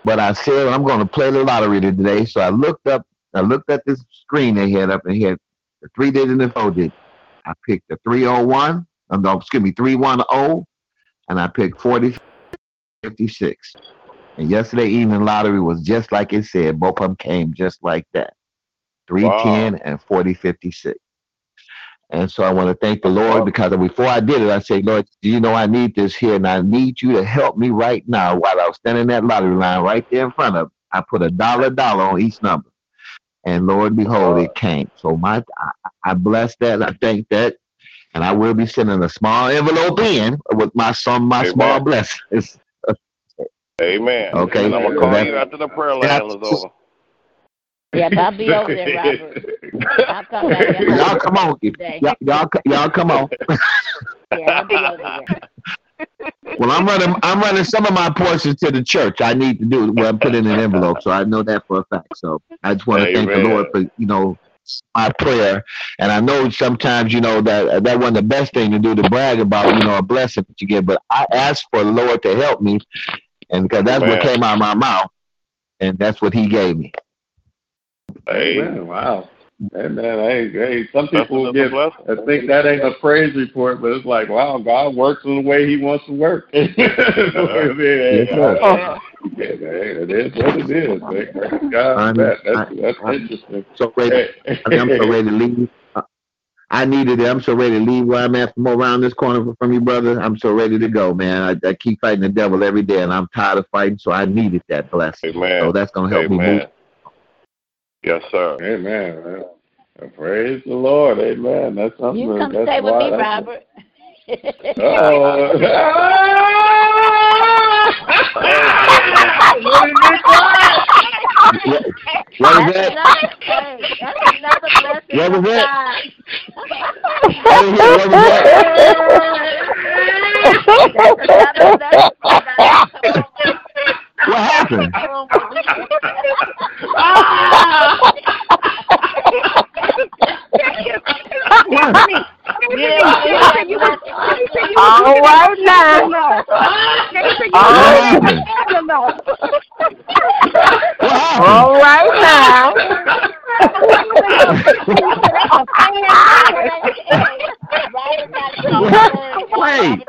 but I said I'm going to play the lottery today. So I looked up, I looked at this screen they had up, and he had the three digit and the four digit. I picked the 301, um, no, excuse me, 310, and I picked 4056. And yesterday evening lottery was just like it said. Both of them came just like that. 310 and 4056. And so I want to thank the Lord because before I did it, I said, Lord, do you know I need this here and I need you to help me right now while I was standing in that lottery line right there in front of I put a dollar dollar on each number. And Lord behold, it came. So my I, I bless that. I thank that. And I will be sending a small envelope in with my some my small blessings. Amen. Okay. And I'm going to call that- you after the prayer line is over. Yep, I'll be over there, Robert. I'll come down y'all come on. Y'all, y'all, y'all come on. Yeah, I'll be over there. Well, I'm running. I'm running some of my portions to the church. I need to do it. Well, put it in an envelope, so I know that for a fact. So I just want to thank the Lord for you know my prayer. And I know sometimes you know that that wasn't the best thing to do to brag about you know a blessing that you get, but I asked for the Lord to help me, and because that's what came out of my mouth, and that's what He gave me. Hey, wow. Hey man, hey, hey, some people another get. I think that ain't a praise report, but it's like, wow, God works in the way he wants to work. yeah, Yes, sir. yeah, it is what it is. man. Praise God I'm- that. That's I- that's I'm interesting. So ready. Hey. I mean, I'm so ready to leave. Uh, I needed it. I'm so ready to leave where I'm at from around this corner from you, brother. I'm so ready to go, man. I, I keep fighting the devil every day, and I'm tired of fighting, so I needed that blessing. Amen. So that's going to help me move. Yes, sir. Amen. man. Praise the Lord. Amen. That's something. You come that's stay with why me, that's- Robert. Oh. What, what was that? Another, hey, that's another blessing What was from that? God. I didn't hear what was that? What happened? All right now. What happened? What happened? All right now. Wait.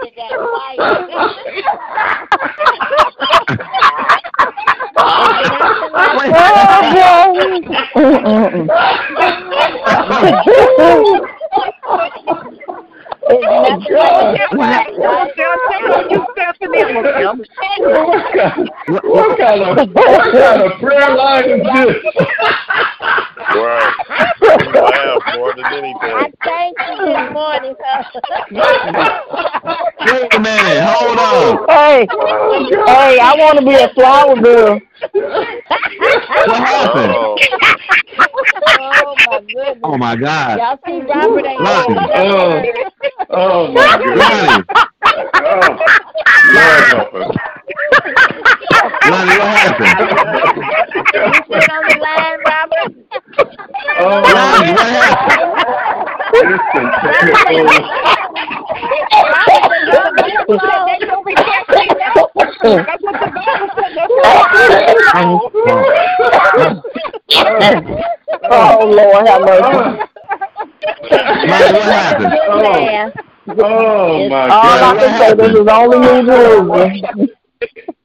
What, what kind of what kind of prayer line is this? Right. You laugh more than anything. I thank you this morning. Wait a minute. Hold on. Hey, hey, I want to be a flower girl. What happened? Oh, oh my goodness. Oh, my God. Y'all see Robert ain't Lonnie. Oh, oh my goodness. Lonnie. Oh, Lord help us. Lonnie, what happened? You sit on the line, Robert? Oh, Lonnie, what happened? this is Oh Lord, have mercy. Oh. Lonnie, what happened? Yeah. Oh, oh my All I God. can say this is only New Jerusalem.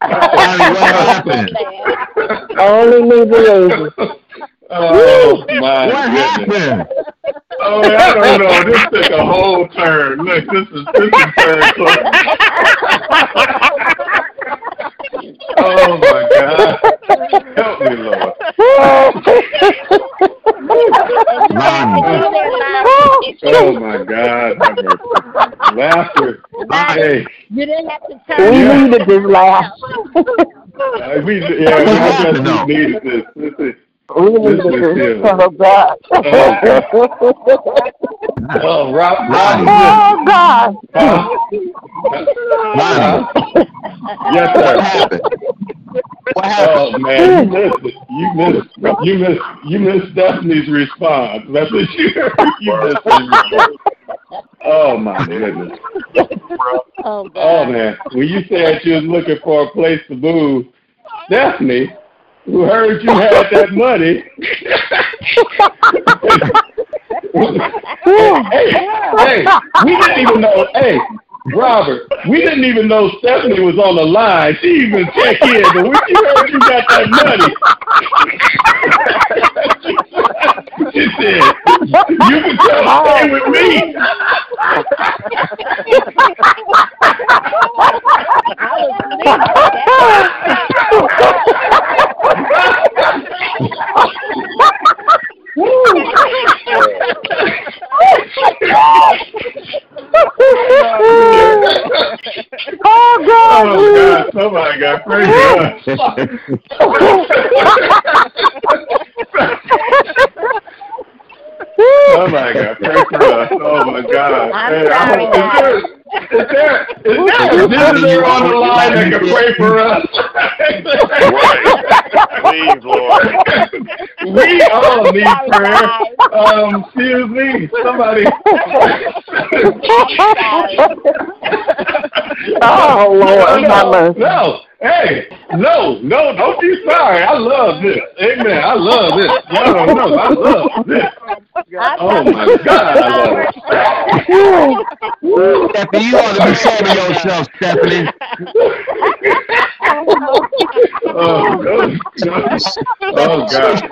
Lonnie, what happened? Only New Jerusalem. Oh my What goodness. happened? Oh, I don't know. This took a whole turn. Look, this is this is turn close. Oh my God. Help me, Lord. Lonnie. Oh my God. Have mercy. Laughter. Hey. You didn't have to We turn. Yeah. needed this laugh. Uh, we, yeah, we happened, though? just needed this. This is, We needed This is this. it. Oh God. oh, Rob, Lonnie. Oh God. Huh? Lonnie. Yes, What sir. happened? What happened? Oh man, you missed it. You missed. You missed. You missed Stephanie's response. That's what you. You missed the. Oh my goodness. Oh. Oh man, when you said you was looking for a place to move, Stephanie, who heard you had that money. hey, hey, we didn't even know. Hey, Robert, we didn't even know Stephanie was on the line. She even checked in, but when she heard you got that money, she said, "You can come stay with me." Oh God. Oh God, somebody got God. Oh my God, praise God. Oh my God. I'm Hey, I sorry, is there- is there is there a visitor on the line that can pray for us? Please, Lord. we all need prayer. Um, excuse me, somebody. Oh, Lord, no, have mercy. no, hey, no, no, don't be sorry. I love this. Amen. I love this. Y'all. I love this. Oh my God, I love it. Stephanie, you ought to be ashamed of yourself, Stephanie. Oh, no, no. oh God.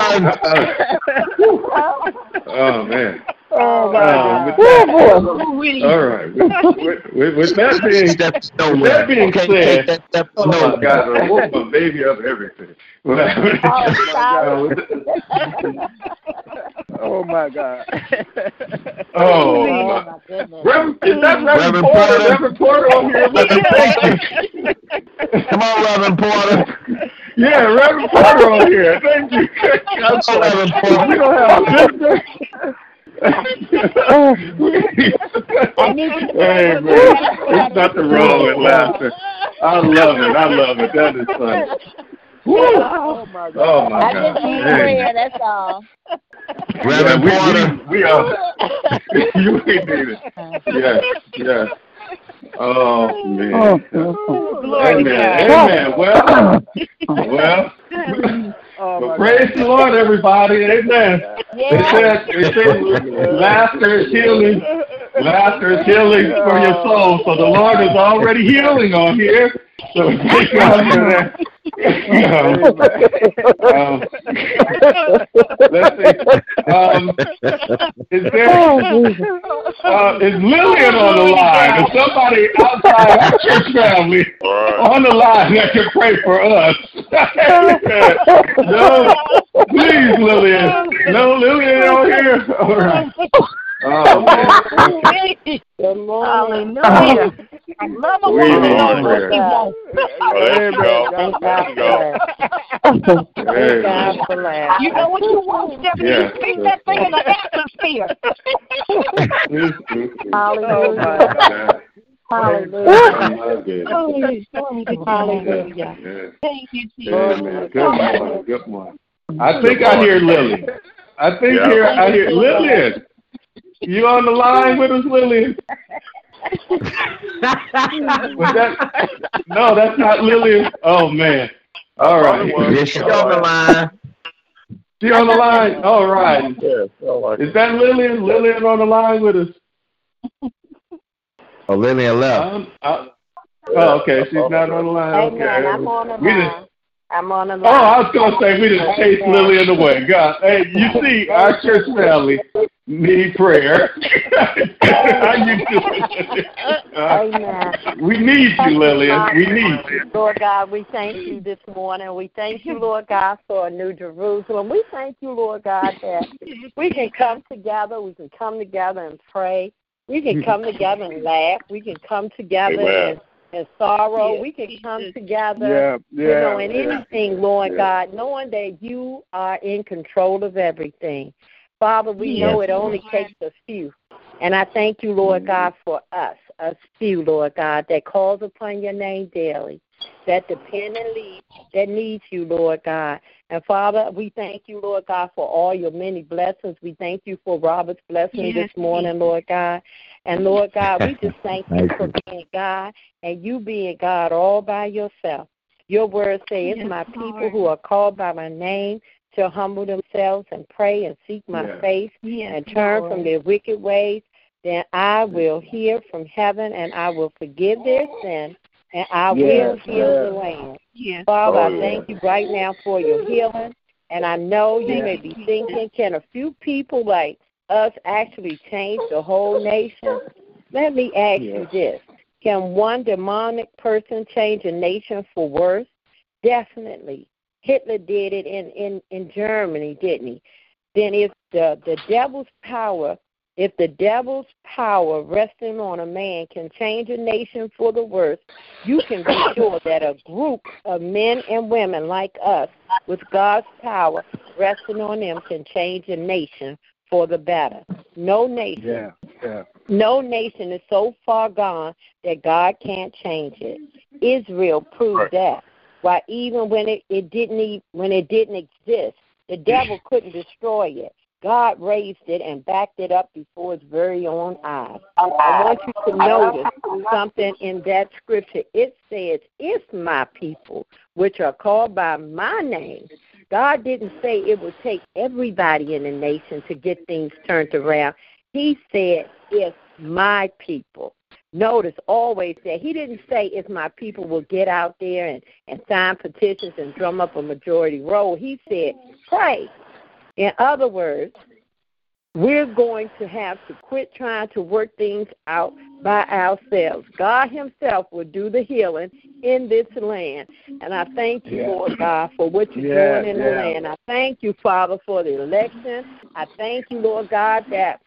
Oh man. Oh, Um, with that, all right. With, with, with, with that being, with that being said, oh my God, I woke my baby up everything. Oh my God. Oh, Oh, my. my goodness. Reverend, is that Reverend Reverend Porter? Porter. Reverend Porter on here? Thank you. Come on, Reverend Porter. Yeah, Reverend Porter on here. Thank you. Come on, Reverend Porter. We don't have a visitor. hey man, there's nothing wrong with laughter. I love it. I love it. That is funny. Woo. Oh my God. Oh my I God. just need Hey. prayer, that's all. Reverend yeah, Porter. we, we, we are. you ain't need it. Yes, yes. Oh man. Oh, oh, oh. Amen. Amen. Well, well. Well, praise the Lord, everybody. Amen. It says, it says, laughter is healing. Laughter is healing for your soul. So the Lord is already healing on here. So thank God for that. um, let's see. Um, is there uh, is Lillian on the line? Is somebody outside our church family on the line that can pray for us? no, please, Lillian. No, Lillian on here. All right. Oh man. Okay. Hallelujah. I love a We woman need who prayer. wants Oh, there you go. Thank There God you for go. that. Thank God for that. You know what you want, Stephanie? Yeah. You speak that thing in the atmosphere. Hallelujah. Oh, Hallelujah. my goodness. Glory, glory to God. Hallelujah. Thank you, Jesus. Amen. Good morning. Good morning. I think I hear Lily. I think Yeah. here I hear Lillian. You on the line with us, Lillian? Was that? No, that's not Lillian. Oh man. All right. Yes, she on the line. She on the line. All right. Yes, like Is that Lillian? Lillian on the line with us? Oh, Lillian left. Um, uh, oh, okay. She's not on the line. Okay. Amen. I'm on the We just line. I'm on the Oh, I was gonna say we just chased Amen. Lillian away. God, hey, you see, our church family need prayer. How you doing? Amen. we need you, Lillian. We need you. Lord God, we thank you this morning. We thank you, Lord God, for a new Jerusalem. We thank you, Lord God, that we can come together. We can come together and pray. We can come together and laugh. We can come together Amen. in, in sorrow. We can come together, Yeah, you know, yeah. in anything, Lord God, knowing that you are in control of everything. Father, we know it only takes a few. And I thank you, Lord mm-hmm. God, for us, us few, Lord God, that calls upon your name daily, that depend and lead, that needs you, Lord God. And Father, we thank you, Lord God, for all your many blessings. We thank you for Robert's blessing Yes, this morning, Lord God. And Lord God, we just thank you Thank for you. being God and you being God all by yourself. Your words say, It's Yes, my people Lord. who are called by my name to humble themselves and pray and seek my Yeah. face Yes, and turn Lord. from their wicked ways, then I will hear from heaven and I will forgive their sin and I will Yes, heal the land. Yes. Father, Oh, I yeah. thank you right now for your healing. And I know you Yes. may be thinking, can a few people like us actually change the whole nation? Let me ask you this. Can one demonic person change a nation for worse? Definitely. Hitler did it in, in, in Germany, didn't he? Then if the, the devil's power if the devil's power resting on a man can change a nation for the worse, you can be sure that a group of men and women like us with God's power resting on them can change a nation for the better. No nation, Yeah, yeah. no nation is so far gone that God can't change it. Israel proved Right. that. Why even when it, it didn't e- when it didn't exist, the devil couldn't destroy it. God raised it and backed it up before his very own eyes. I want you to notice something in that scripture. It says, If my people, which are called by my name, God didn't say it would take everybody in the nation to get things turned around. He said, If my people. Notice always that he didn't say if my people will get out there and, and sign petitions and drum up a majority roll. He said, pray. In other words, we're going to have to quit trying to work things out by ourselves. God Himself will do the healing in this land. And I thank you, Yeah. Lord God, for what you're Yeah, doing in yeah. the land. I thank you, Father, for the election. I thank you, Lord God, that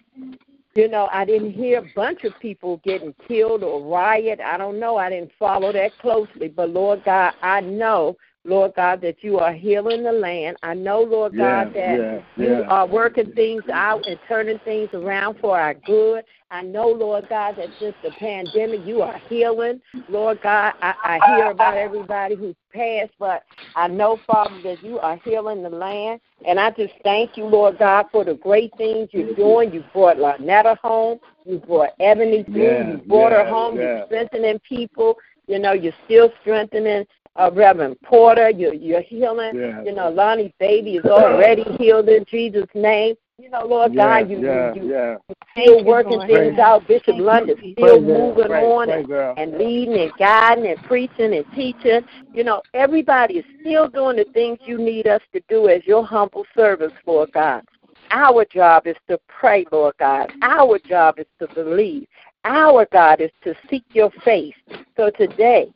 you know, I didn't hear a bunch of people getting killed or riot. I don't know. I didn't follow that closely. But Lord God, I know, Lord God, that you are healing the land. I know, Lord Yeah, God, that yeah, you yeah. are working things out and turning things around for our good. I know, Lord God, that since the pandemic, you are healing. Lord God, I, I hear about everybody who's passed, but I know, Father, that you are healing the land. And I just thank you, Lord God, for the great things you're doing. You brought Lynetta home. You brought Ebony through. You brought her home. You're strengthening people. You know, you're still strengthening uh, Reverend Porter. You're, you're healing. Yeah. You know, Lonnie's baby is already healed in Jesus' name. You know, Lord yeah, God, you, yeah, you, yeah. still working things Praise- out. Bishop London still Praise God, moving praise- on praise and, and leading and guiding and preaching and teaching. You know, everybody is still doing the things you need us to do as your humble servants, Lord God. Our job is to pray, Lord God. Our job is to believe. Our God is to seek your face. So today,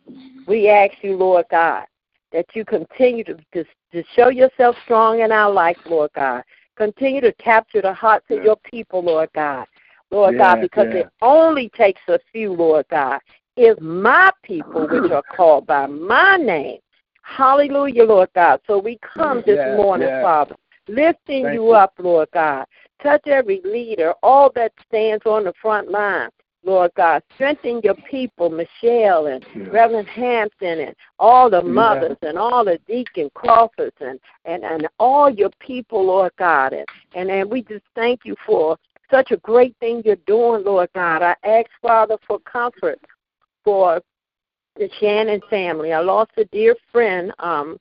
we ask you, Lord God, that you continue to, to, to show yourself strong in our life, Lord God. Continue to capture the hearts of your people, Lord God. Lord Yeah, God, because yeah. it only takes a few, Lord God. If my people, which are called by my name, hallelujah, Lord God. So we come this Yeah, morning, yeah. Father, lifting you you. up, Lord God. Touch every leader, all that stands on the front line. Lord God, strengthen your people, Michelle and Yeah. Reverend Hampton and all the mothers and all the Deacon Crawfords and, and, and all your people, Lord God. And, and, and we just thank you for such a great thing you're doing, Lord God. I ask, Father, for comfort for the Shannon family. I lost a dear friend um,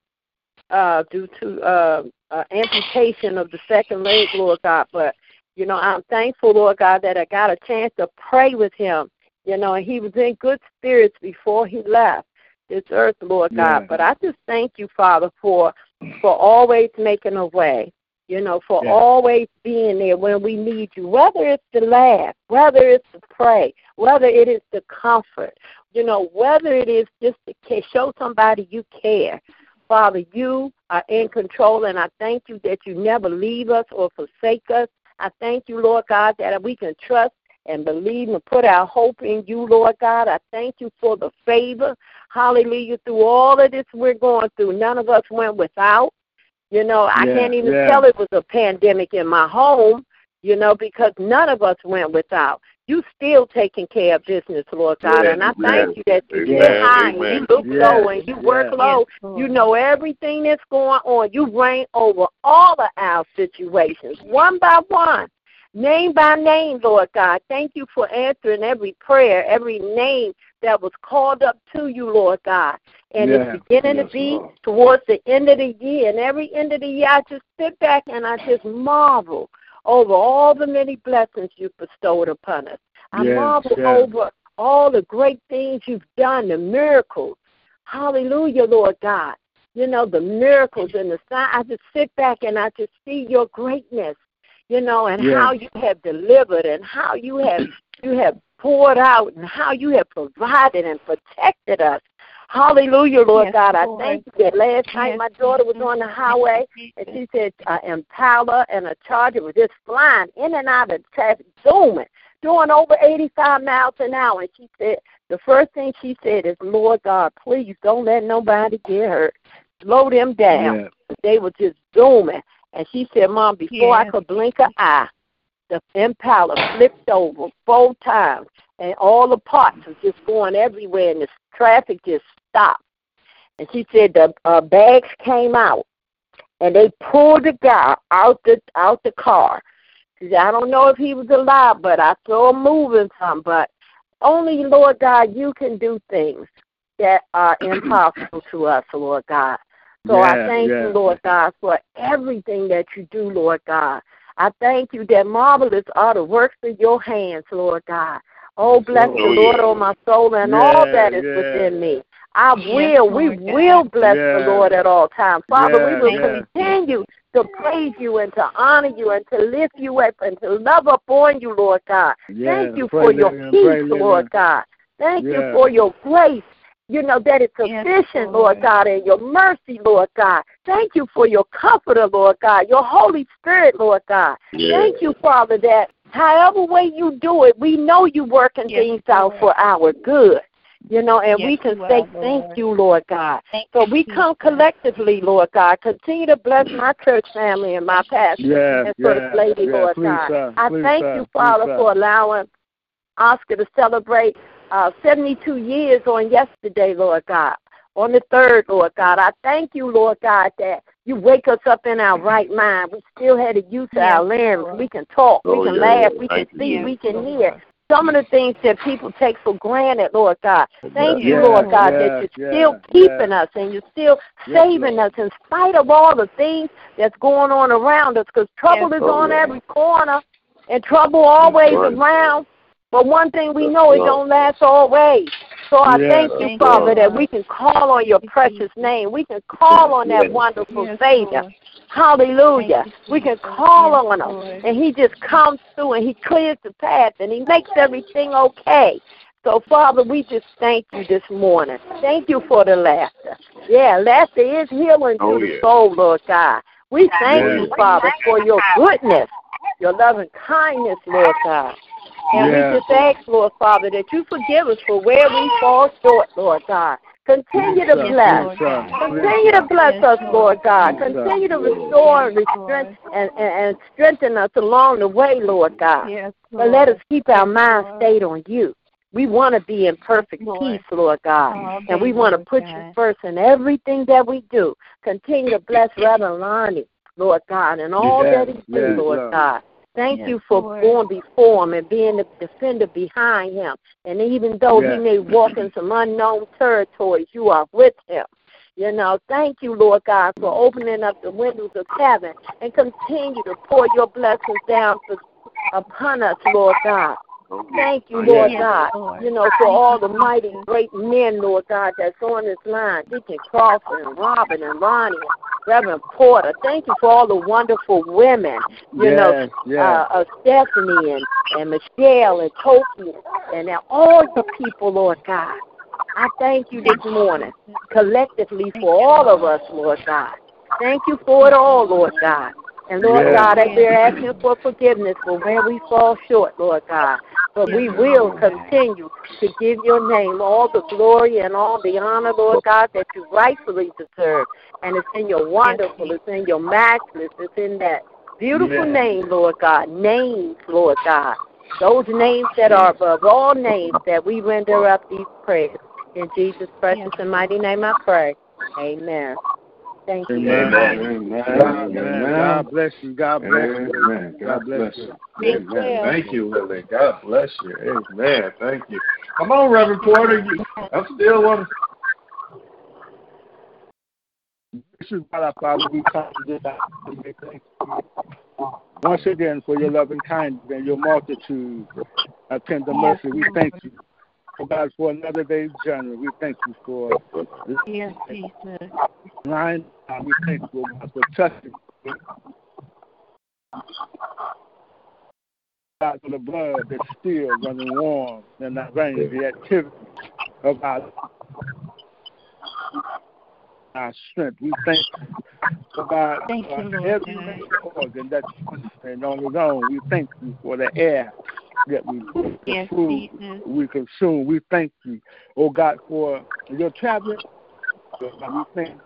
uh, due to uh, uh, amputation of the second leg, Lord God. But you know, I'm thankful, Lord God, that I got a chance to pray with him. You know, and he was in good spirits before he left this earth, Lord Yeah. God. But I just thank you, Father, for for always making a way. You know, for Yeah. always being there when we need you, whether it's to laugh, whether it's to pray, whether it is to comfort, you know, whether it is just to show somebody you care. Father, you are in control, and I thank you that you never leave us or forsake us. I thank you, Lord God, that we can trust and believe and put our hope in you, Lord God. I thank you for the favor. Hallelujah. Through all of this we're going through, none of us went without. You know, I Yeah, can't even yeah. tell it was a pandemic in my home, you know, because none of us went without. You still taking care of business, Lord God, Yeah, and I amen. thank you that you Amen, sit high and you amen. look Yeah, low and you work yeah. low. You know everything that's going on. You reign over all of our situations, one by one, name by name, Lord God. Thank you for answering every prayer, every name that was called up to you, Lord God. And Yeah. it's beginning Yes, to be Lord. towards the end of the year. And every end of the year, I just sit back and I just marvel over all the many blessings you've bestowed upon us. I Yes, marvel yes. over all the great things you've done, the miracles. Hallelujah, Lord God. You know, the miracles and the sign. I just sit back and I just see your greatness, you know, and Yes. how you have delivered and how you have you have poured out and how you have provided and protected us. Hallelujah, Lord Yes, God. I Lord. thank you that last night my daughter was on the highway and she said uh, Impala and a Charger was just flying in and out of traffic, zooming, doing over 85 miles an hour. And she said, the first thing she said is, Lord God, please don't let nobody get hurt. Slow them down. Yeah. They were just zooming. And she said, Mom, before I could blink an eye, the Impala flipped over four times, and all the parts was just going everywhere, and the traffic just stopped. And she said the uh, bags came out, and they pulled the guy out the out the car. She said, I don't know if he was alive, but I saw him moving some. But only Lord God, you can do things that are impossible to us, Lord God. So I thank yeah. you, Lord God, for everything that you do, Lord God. I thank you that marvelous are the works of your hands, Lord God. Oh, oh, bless the Oh, Lord, yeah. oh my soul, and all that is yeah. within me. I will, we will bless the Lord at all times. Father, we will yeah. continue to praise you and to honor you and to lift you up and to love upon you, Lord God. Yeah, Thank you pray, for your Lillian, peace, pray, Lillian. Lord God. Thank you for your grace. You know that it's sufficient, Lord God, and your mercy, Lord God. Thank you for your comforter, Lord God, your Holy Spirit, Lord God. Yeah. Thank you, Father, that however way you do it, we know you're working things out for our good. You know, and we can say are, thank Lord. you, Lord God. So we come collectively, Lord God. Continue to bless my church family and my pastor Yeah, and first yeah, lady, yeah. Lord Please, God. sir. I Please, thank sir. you, Father, sir. for allowing Oscar to celebrate uh, 72 years on yesterday, Lord God. On the third, Lord God. I thank you, Lord God, that you wake us up in our right mind. We still had the use of our limbs. We can talk, Oh, we can yeah. laugh, we can Thank you. see, Yes, we can hear. Some of the things that people take for granted, Lord God. Thank you, Yeah, Lord God, yeah, that you're yeah, still keeping us and you're still Yes, saving us in spite of all the things that's going on around us because trouble is Oh, on yeah. every corner and trouble always right. around. But one thing we know, it don't last always. So I Yeah, thank you, that's Father, right. that we can call on your precious name. We can call on that Yes. wonderful Savior. Hallelujah. We can call on him. And he just comes through and he clears the path and he makes everything okay. So, Father, we just thank you this morning. Thank you for the laughter. Yeah, laughter is healing to Oh, the yeah. soul, Lord God. We thank Yeah. you, Father, for your goodness, your loving kindness, Lord God. And Yeah. we just ask, Lord Father, that you forgive us for where we fall short, Lord God. Continue to bless. Continue to bless us, Lord God. Continue to restore and, restrength, and, and, and strengthen us along the way, Lord God. But let us keep our mind stayed on you. We want to be in perfect peace, Lord God. and we want to put you first in everything that we do. Continue to bless Reverend Lonnie, Lord God, and all Yes, that he do, yes, Lord Lord. God. Thank Yes, you for Lord. going before him and being the defender behind him. And even though Yes. he may walk in some unknown territories, you are with him. You know, thank you, Lord God, for opening up the windows of heaven and continue to pour your blessings down for, upon us, Lord God. Thank you, Lord God. You know, for all the mighty great men, Lord God, that's on this line. Deacon Crawford and Robin and Ronnie and Reverend Porter. Thank you for all the wonderful women. You know, Yes, yes. uh, uh, Stephanie and, and Michelle and Kofi and now all the people, Lord God. I thank you this morning collectively for all of us, Lord God. Thank you for it all, Lord God. And Lord Yes. God, as we're asking for forgiveness for where we fall short, Lord God. But we will continue to give your name all the glory and all the honor, Lord God, that you rightfully deserve. And it's in your wonderful, it's in your matchless, it's in that beautiful Yes. name, Lord God. Names, Lord God. Those names that are above all names that we render up these prayers. In Jesus' precious and mighty name I pray. Amen. Thank you. Amen. Amen. Amen. Amen. God bless you. God bless you. Amen. God bless you. Amen. Thank you, Lily. God bless you. Amen. Thank you. Come on, Reverend Porter. You, I still want This is what our Father we come to this hour to give thanks to you. Once again for your loving kindness and your multitude of tender mercy. We thank you. Oh God, for another day's journey. We thank you for this Yes, Jesus. line. Uh, We thank you oh God, for touching. God, for the blood that's still running warm in our veins, the activity of our, our strength. We thank you, oh God, Thank for you, Lord every God. organ that's functioning on its own. We thank you for the air that we the Yes, food Jesus. we consume. We thank you, oh God, for your traveling. We thank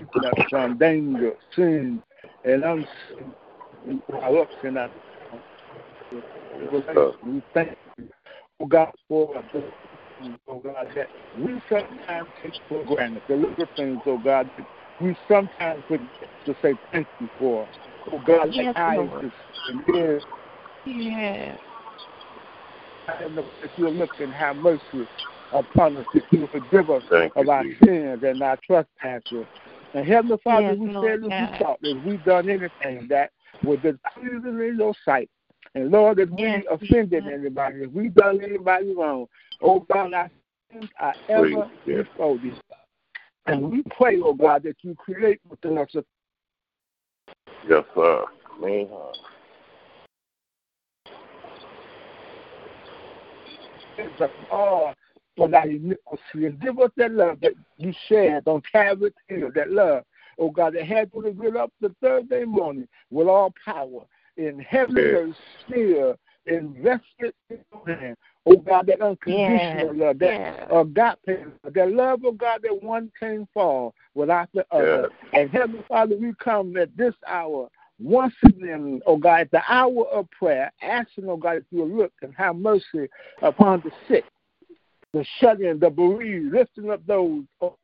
you for that from danger, sin, and unseen, our ups and our. We thank you, oh God, for oh God, that we sometimes take for granted the little things, oh God, that we sometimes forget to say thank you for. Oh God, Yes, Lord. just and is Yes. And if you look and have mercy upon us, if you forgive us Thank of you, our Jesus. sins and our trespasses. And Heavenly Father, Yes, we Lord said if we thought that we've done anything that was displeasing in your sight. And Lord, if we Yes, offended anybody, if we done anybody wrong, oh God, our sins are ever Please, yes. before thee. And we pray, oh God, that you create within us a Yes, sir. Man. Sins of all for thy iniquity and give us that love that you shared on Calvary Hill, that love, oh God, that had to get up the third day morning with all power in heaven and still invested in your hand. Oh God, that unconditional Yes, love, that yes. agape, that love, of God, that one can fall without the other. And Heavenly Father, we come at this hour once again, oh God, at the hour of prayer, asking, oh God, if you look and have mercy upon the sick, the shut in, the bereaved, lifting up those, oh,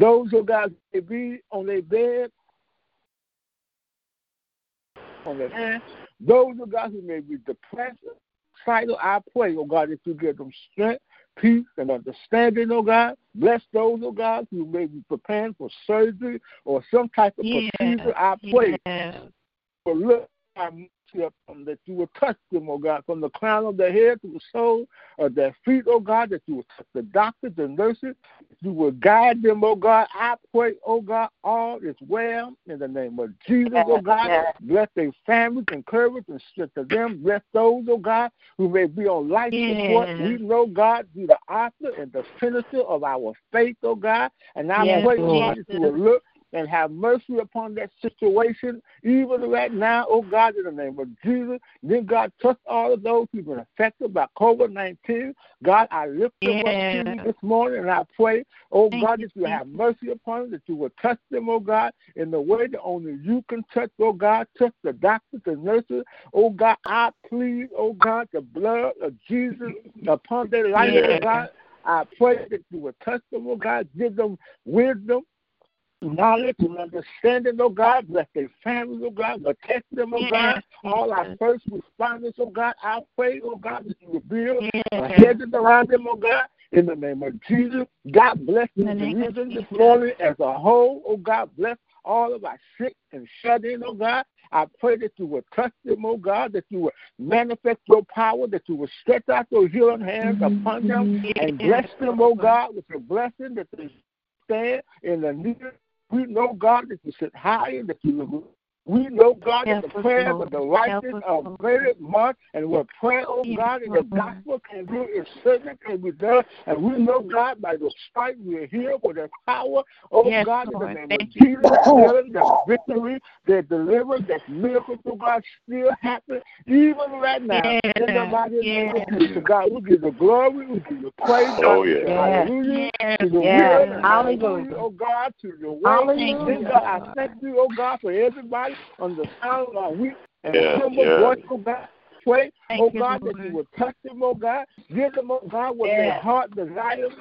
those, oh God, they be on their bed, on their hand, those, oh God, who may be depressed, suicidal, I pray, oh God, if you give them strength, peace, and understanding, oh God. Bless those, oh God, who may be preparing for surgery or some type of Yes, procedure. I pray yes. for look mercy them, that you will touch them, oh God, from the crown of their head to the sole of their feet, oh God, that you will touch the doctors and nurses, you will guide them, oh God. I pray, oh God, all is well in the name of Jesus, oh God. Bless their families, encourage and strengthen them. Bless those, oh God, who may be on life support. Yes. We know, God, be the author and the finisher of our faith, oh God. And I Yes, pray, Lord. God, that you will look and have mercy upon that situation, even right now, oh God, in the name of Jesus. Then, God, touch all of those who've been affected by COVID 19. God, I lift them up to you this morning and I pray, oh Thank God, that you have mercy upon them, that you will touch them, oh God, in the way that only you can touch, oh God. Touch the doctors the nurses, oh God. I plead, oh God, the blood of Jesus upon their life, oh God. I pray that you will touch them, oh God, give them wisdom, knowledge and understanding, oh God. Bless their families, oh God. Protect them, oh God. All our first responders, oh God. I pray, oh God, that you build a Yes. hedges around them, oh God. In the name of Jesus, God bless the the name of religion this morning as a whole. Oh God, bless all of our sick and shut in, oh God. I pray that you will touch them, oh God, that you will manifest your power, that you will stretch out your healing hands mm-hmm. upon them and mm-hmm. bless them, oh God, with your blessing that they stand in the need. We know, God, that you sit higher, that you we know, God, that the us, prayers of the righteous Help us, are Lord. greater much, and what prayer, oh Yes, God, and the gospel can do is certain can be done. And we know, God, by the stripes we are here with their power, oh Yes, God, in the name Thank of you. Jesus, that healing, victory, that deliverance, that miracles, oh God, still happen, even right now. In the Yes, mighty name of Jesus, God, we give you glory, we give you praise, Oh, we yeah. say Yes. hallelujah Yes, to your Yes. will, hallelujah, Hallelujah. oh God, to your way. Hallelujah. Then, God, I thank you, oh God, for everybody on the sound of our weak and Yes, humble yes. voice, oh God. Pray, Thank oh God, Lord. that you will touch them, oh God. Give them, oh God, what their Yes. heart desires.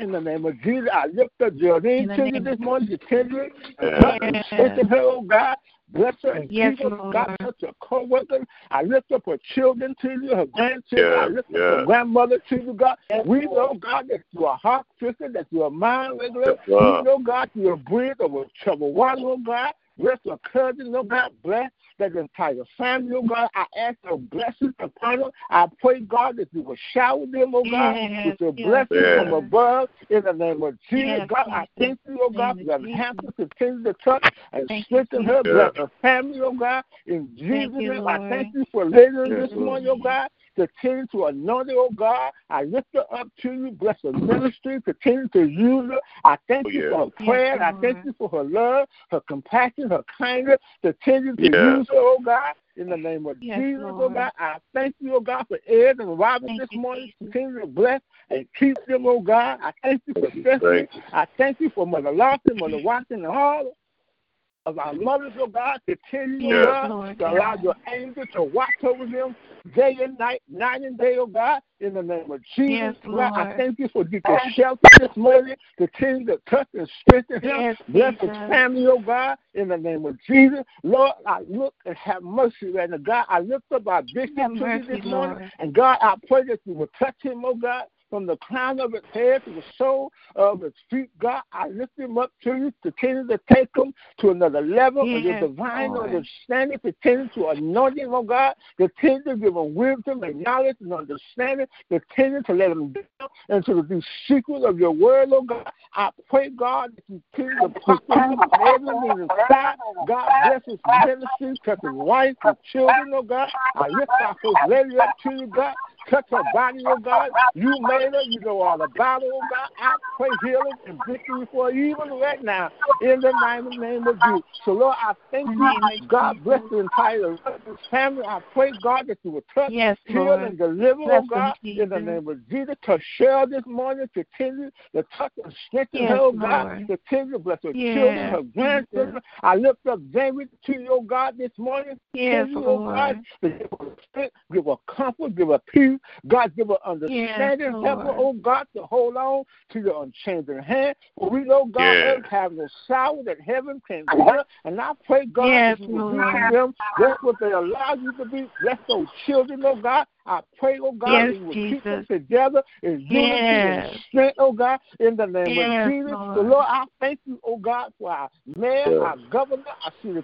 In the name of Jesus, I lift up Geraldine In the to you this morning, to Kendra, and Yes. touch and strengthen her, oh God. Bless her and Yes, keep her, Lord. God, touch her co-workers. I lift up her children to you, her grandchildren. I Yes, lift up her grandmother to you, God. Yes, we Lord. know, God, that you are heart fixer, that you are mind regulator. Yes, we know, God, you are breathe over trouble water, oh God. Bless her cousin, oh God. Bless that entire family, oh God. I ask your blessings upon them. I pray, God, that you will shower them, oh God, Yes, with your yes, blessings yes. from above in the name of Jesus. Yes, God, I thank you, oh God, for Name that of Jesus. to continue to touch and Thank you, strengthen her. Jesus. Bless her family, oh God. In Jesus' name, I thank you for leading Yes, this morning, oh Lord. God. Continue to anoint her, oh God. I lift her up to you. Bless her ministry. Continue to use her. I thank Oh, you yeah. for her Yes, prayer. I thank you for her love, her compassion, her kindness. Continue to Yes. use her, oh God. In the name of Yes, Jesus, oh God, I thank you, oh God, for Ed and Robin Thank this you, morning. Jesus. Continue to bless and keep them, oh God. I thank you for Stephanie. I thank you for Mother Lawson, Mother Watson, and all of our mothers, oh God. Continue, oh Yes, oh Lord to allow your angels to watch over them day and night, night and day, oh God, in the name of Jesus. Yes, God, I thank you for the shelter this morning. the Continue to touch and strengthen him. Yes, Bless his family, oh God, in the name of Jesus. Lord, I look and have mercy right now. God, I lift up our bishop to you this morning. Lord. And God, I pray that you will touch him, oh God, from the crown of its head to the sole of its feet. God, I lift him up to you. Continue to take him to another level of your Yes, divine Lord. understanding. Continue to anoint him, oh God. Continue to give him wisdom and knowledge and understanding. Continue to let him down into the secret of your word, oh God. I pray, God, that you continue to prosper him on every means side. God bless his ministry, touch his wife, his children, oh God. I lift our first lady up to you, God. Touch her body, oh God. You made her. You know all about her, oh God. I pray healing and victory for even right now in the mighty name of Jesus. So, Lord, I thank you. God bless the entire family. I pray, God, that you will touch, Yes, heal, Lord. and deliver, oh Bless oh God, them, in the name of Jesus. Touch Cheryl this morning. Continue to touch and strengthen Yes, her, oh God. Lord. Continue to bless her Yes, children, her grandchildren. I lift up Jamie to you, oh God, this morning. Yes, Continue, oh Lord. God, to give her strength, give her comfort, give her peace. God, give her understanding. Help her, oh God, to hold on to your unchanging hand. For we know, God, Yeah. earth have no sour that heaven can bear. And I pray, God, Yes, that you will be them. That's what they allow you to be. Bless those children, oh God. I pray, oh God, Yes, that you will keep them together in unity Yes. and strength, oh God, in the name Yes, of Jesus. Lord. So, Lord, I thank you, oh God, for our man, Yes. our governor, our city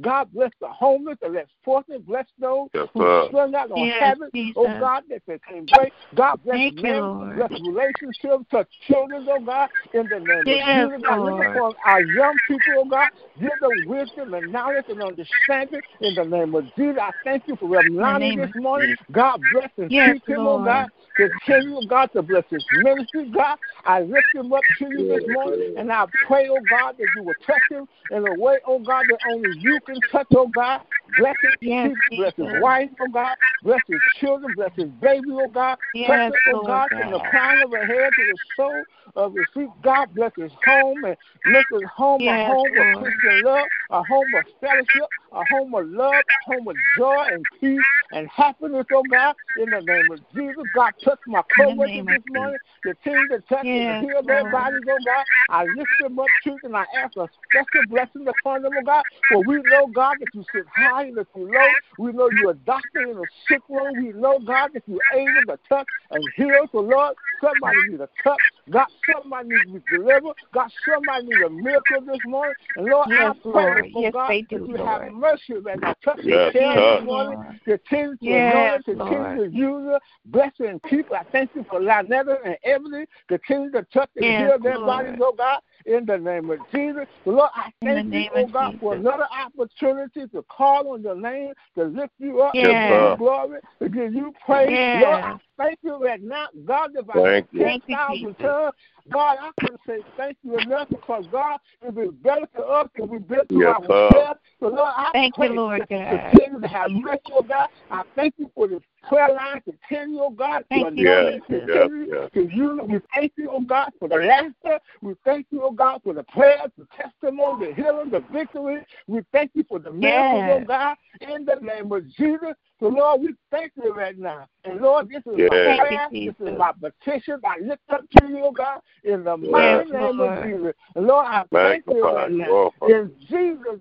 God bless the homeless and let fortune bless those Yes, who sir. strung out on Yes, habits. Oh God, that they can break. God bless Thank you, men, Lord. bless relationships, touch children, oh God, in the name Yes, of Jesus. God, look Lord. upon our young people, oh God. Give them wisdom and knowledge and understanding in the name of Jesus. I thank you for Reverend Lonnie this morning. God bless and Yes, keep him, oh, Lord. oh God. Continue, oh, God, to bless his ministry, God. I lift him up to you this morning, and I pray, oh God, that you will touch him in a way, oh God, that only you can touch, oh God. Bless his Yes, bless his wife, oh God. Bless his children, bless his baby, oh God. Yes, touch it, oh Lord God, from the God. crown of her head to the sole of his feet. God bless his home and make his home a home Lord. of Christian love, a home of fellowship, a home of love, a home of joy and peace and happiness, oh God, in the name of Jesus. God, touch my the co-workers this morning. Continue to touch Yes, and heal their bodies, oh God. I lift them up truth, and I ask a special blessing upon them, oh God. For we know, God, that you sit high and that you low. We know you're a doctor in a sick room. We know, God, that you're able to touch and heal. So, Lord, somebody need a touch. God, somebody needs to be delivered. God, somebody needs a miracle this morning. And Lord, Yes, I pray, Lord. oh Yes, God, they that do, you have mercy right now. Touch Yes, Michelle touch. this morning. Lord. Continue to Yes, anoint her. Continue Lord. to use her. Bless and keep. I thank you for Lynetta and Emily. Continue to touch and Yes, heal their Lord. bodies, oh God, in the name of Jesus. Lord, I thank you, oh of God, for another opportunity to call on your name, to lift you up, Yes. to give you glory, to give you praise. Yes. Lord, I thank you right now. God, if I Thank had you. Thank you, 10,000 Jesus. tongues, God, I couldn't say thank you enough because, God, it is better to us than we've been to Yes, sir. ourselves. So, Lord, I Thank you, Lord that God. continue to have mercy, oh God. I thank you for this prayer line. Continue, oh God, to Thank you, anoint Yes, it. Jesus. Continue yes, yes. to use. We thank you, oh God, for the laughter. We thank you, oh God, for the prayers, the testimony, the healing, the victory. We thank you for the miracles, oh Yes. oh God, in the name of Jesus. So, Lord, we thank you right now. And, Lord, this is Yes. my Thank you, prayer. This is my petition. I lift up to you, oh God, in the mighty name of Jesus. And, Lord, I thank you right now. In Jesus'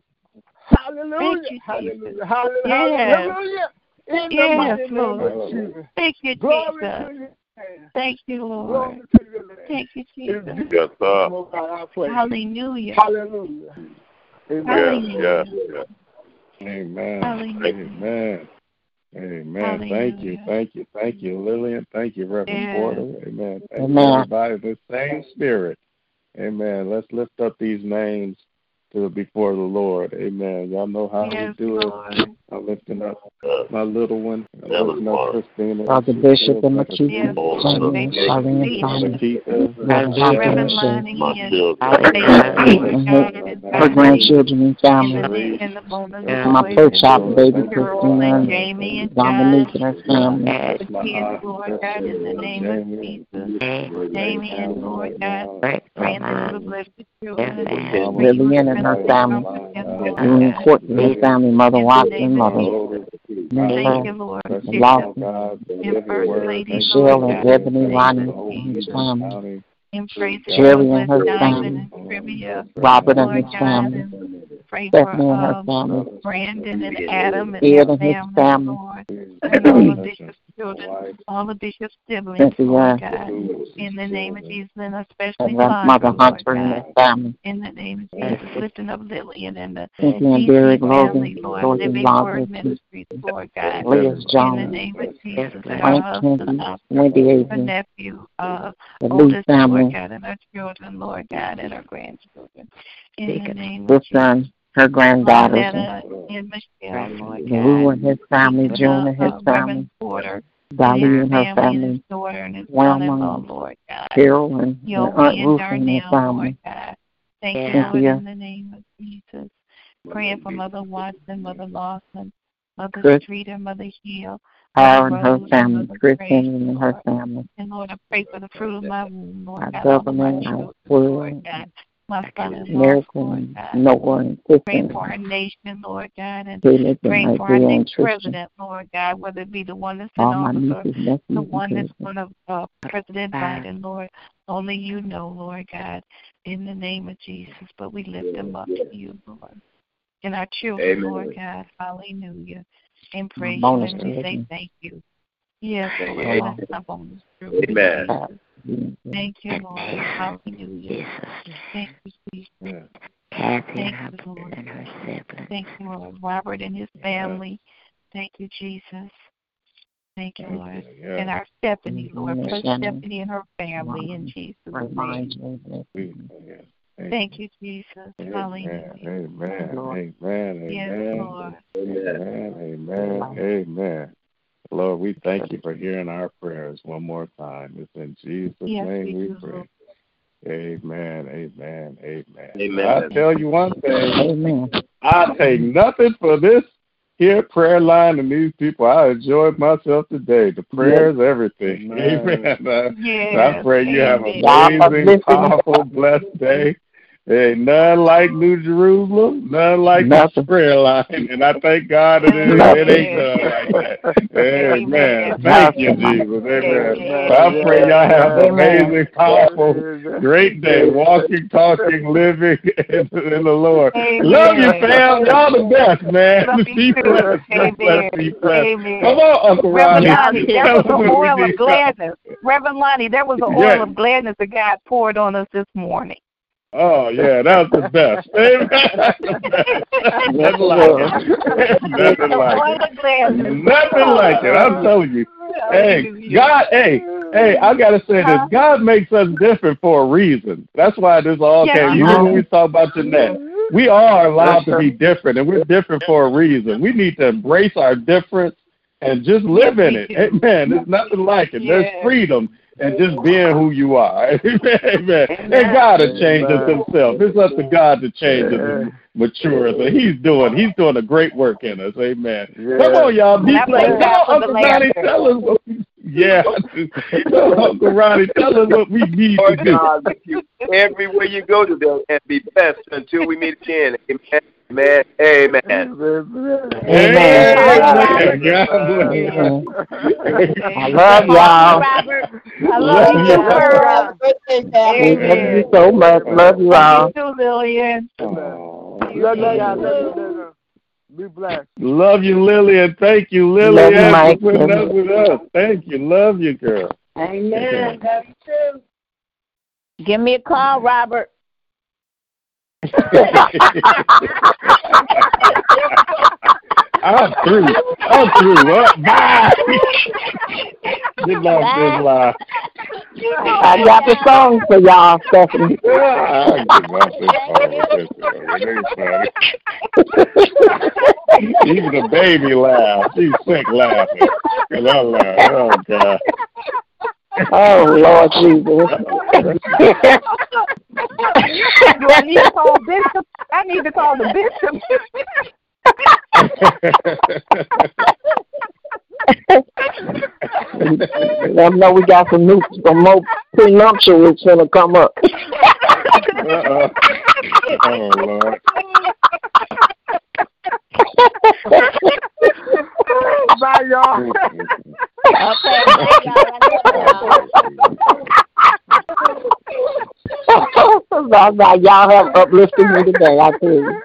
Hallelujah. Thank you, hallelujah. Hallelujah. Yes. Hallelujah. In the Yes, mighty name Lord. of Jesus. Thank you, Glory Jesus. to your. Thank you, Glory Lord. to your name. Thank you, Jesus. Jesus' Yes, sir. name, God, I pray. Hallelujah. Hallelujah. Amen. Yes, Hallelujah. yes, yes. Amen. Hallelujah. Amen. Amen. Thank you. Thank you. Thank you, Lillian. Thank you, Reverend Yes. Porter. Amen. Thank you, Amen. everybody. The same spirit. Amen. Let's lift up these names to before the Lord. Amen. Y'all know how Yes, we do it. I'm lifting up my little one. lifting up Christina. Brother Bishop and Makita, Christina, Jane, Makita, Brother and my children. and her, her grandchildren and family. and the bonus And my church shop baby, Christina, and Jamie and Dominique and her family. the kids, Lord God, in the name of Jesus. Jamie and Lord God, grant them to bless children. Lillian and her family. And Courtney and her family, Mother Watson, Mother. Thank you, Lord. Lawson, And Lady, Michelle Lord. And Ebony, Ronnie and name his family. and praise the Jerry and her family. and Trivia, Robert and Lord his family. and pray for Stephanie and her um, family. Brandon and Adam and Ed their and his family, family. Lord, and all of Bishop's children, all of Bishop's siblings, Cynthia Lord God, in the name of Jesus, and especially and her Sandra, mother Hunter and God, family. in the name of Jesus, lifting up Lillian and the Cynthia and Derek family, Logan, Lord, George Living Lonzo, Word Ministries, Lord God, Leah in the name of Jesus, and her Frank husband, Kinsey, Oscar, Wendy her Avery, nephew, uh, the Lee oldest, Lord family, God, and her children, Lord God, and her grandchildren. In the name of Jesus. Her granddaughters, Lynetta and Michelle, Lord Lou and his family, uh, And, June and his family, Porter Dolly and and her family, and his daughter and his son-in-law, Wilma, Carol and her Aunt Ruth and their family. Thank you, Lord, in the name of Jesus. Praying for Mother Watson, Mother Lawson, Mother Chris, Streeter, Mother Hill, Mother and her family, Chris Henry and her family, And Lord, I pray for the fruit of my womb, Lord our government, our children, world, Lord God, my son-in-law, America, Lord God. Noah and Pray for our nation, Lord God, and Philip pray for our next president, Lord God, whether it be the one that's in all my office or the one that's cousins. going to uh, President Biden, Lord. Only you know, Lord God, in the name of Jesus. But we lift them up to you, Lord. And our children, Amen. Lord God, hallelujah. And praise you and we say thank you. Yes, Lord, Amen. bless our bonus children, Amen. Jesus. Thank you, Lord. Hallelujah. Thank you, Jesus. Kathy Thank and her you, Lord. and her siblings. Thank you, Lord. Um, Robert and his family. Thank you, Jesus. Thank you, Lord. Yeah. And our Stephanie, Lord. Amen. Bless Shannon, Stephanie and her family in Ron, Jesus' remind name. you that Thank Thank you, Jesus. Hallelujah. Amen. Amen. Lord. Amen. Yes, Amen. Lord. Amen. Amen. Amen. Lord, we thank you for hearing our prayers one more time. It's in Jesus' Yes, name we do, pray. Lord. Amen. Amen. Amen. Amen. I tell you one thing. Amen. I take nothing for this here prayer line and these people. I enjoyed myself today. The prayers, everything. Amen. I, Yes. I pray you have an amazing, powerful, blessed day. Ain't none like New Jerusalem, none like Nothing. this prayer line, and I thank God it, is, it ain't done like that. Amen. Thank you, Jesus. Amen. I pray y'all have an amazing, powerful, great day, walking, talking, living in, in the Lord. Amen. Love you, fam. Y'all the best, man. Love Be blessed. Be Amen. blessed. Be blessed. Amen. Come on, Uncle Reverend Ronnie. Lonnie, that was an oil of gladness. Reverend Lonnie, that was an Yeah. oil of gladness that God poured on us this morning. Oh yeah, that was the best. Amen. Nothing like it. Nothing like it. Nothing like it. I'm telling you. Hey, God. Hey, hey. I gotta say this. God makes us different for a reason. That's why this all Yes, came. he Even does. when we talk about Jeanette, we are allowed to be different, and we're different for a reason. We need to embrace our difference and just live in it. do. Amen. There's nothing like it. There's freedom and just being who you are. Amen. Amen. And God will change us himself. It's up to God to change us and mature us. And he's doing he's doing a great work in us. Amen. Come on, y'all. Be And I blessed. Come on, Uncle Ronnie, tell us what we yeah. Uncle Ronnie, tell us what we need to Lord do. God, with you everywhere you go today and be blessed until we meet again. Amen. Amen. Amen. Amen. Amen. God bless. I love y'all. Robert. I Love love you, you. Robert. Have a great day, We you so much. Love you all. Love you too, Lillian. Love you guys. Love you, Lily. Be blessed. Love you, Lillian. Thank you, Love Lillian, you, for Mike. putting up with us. Thank you. Love you, girl. Amen. Love you too. Give me a call, Robert. I'm through. I'm through. What? Bye. Good luck, good luck. I got the song for y'all, Stephanie. I give up this phone. This is funny. Even the baby laughed. She's sick laughing. that line. Oh God. Oh Lord Jesus. Do I need to call Bishop? I need to call the Bishop. Let know we got some new, some more prenuptials gonna come up. Uh-uh. Oh Lord. Bye, y'all. Bye bye. Y'all have uplifted me today. I tell you.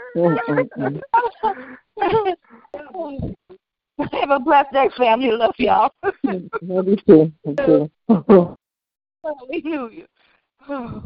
Have a blessed day, family. Love y'all. Love you too. You too. Hallelujah. Oh.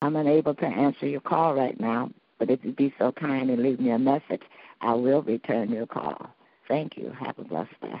I'm unable to answer your call right now, but if you'd be so kind and leave me a message, I will return your call. Thank you. Have a blessed day.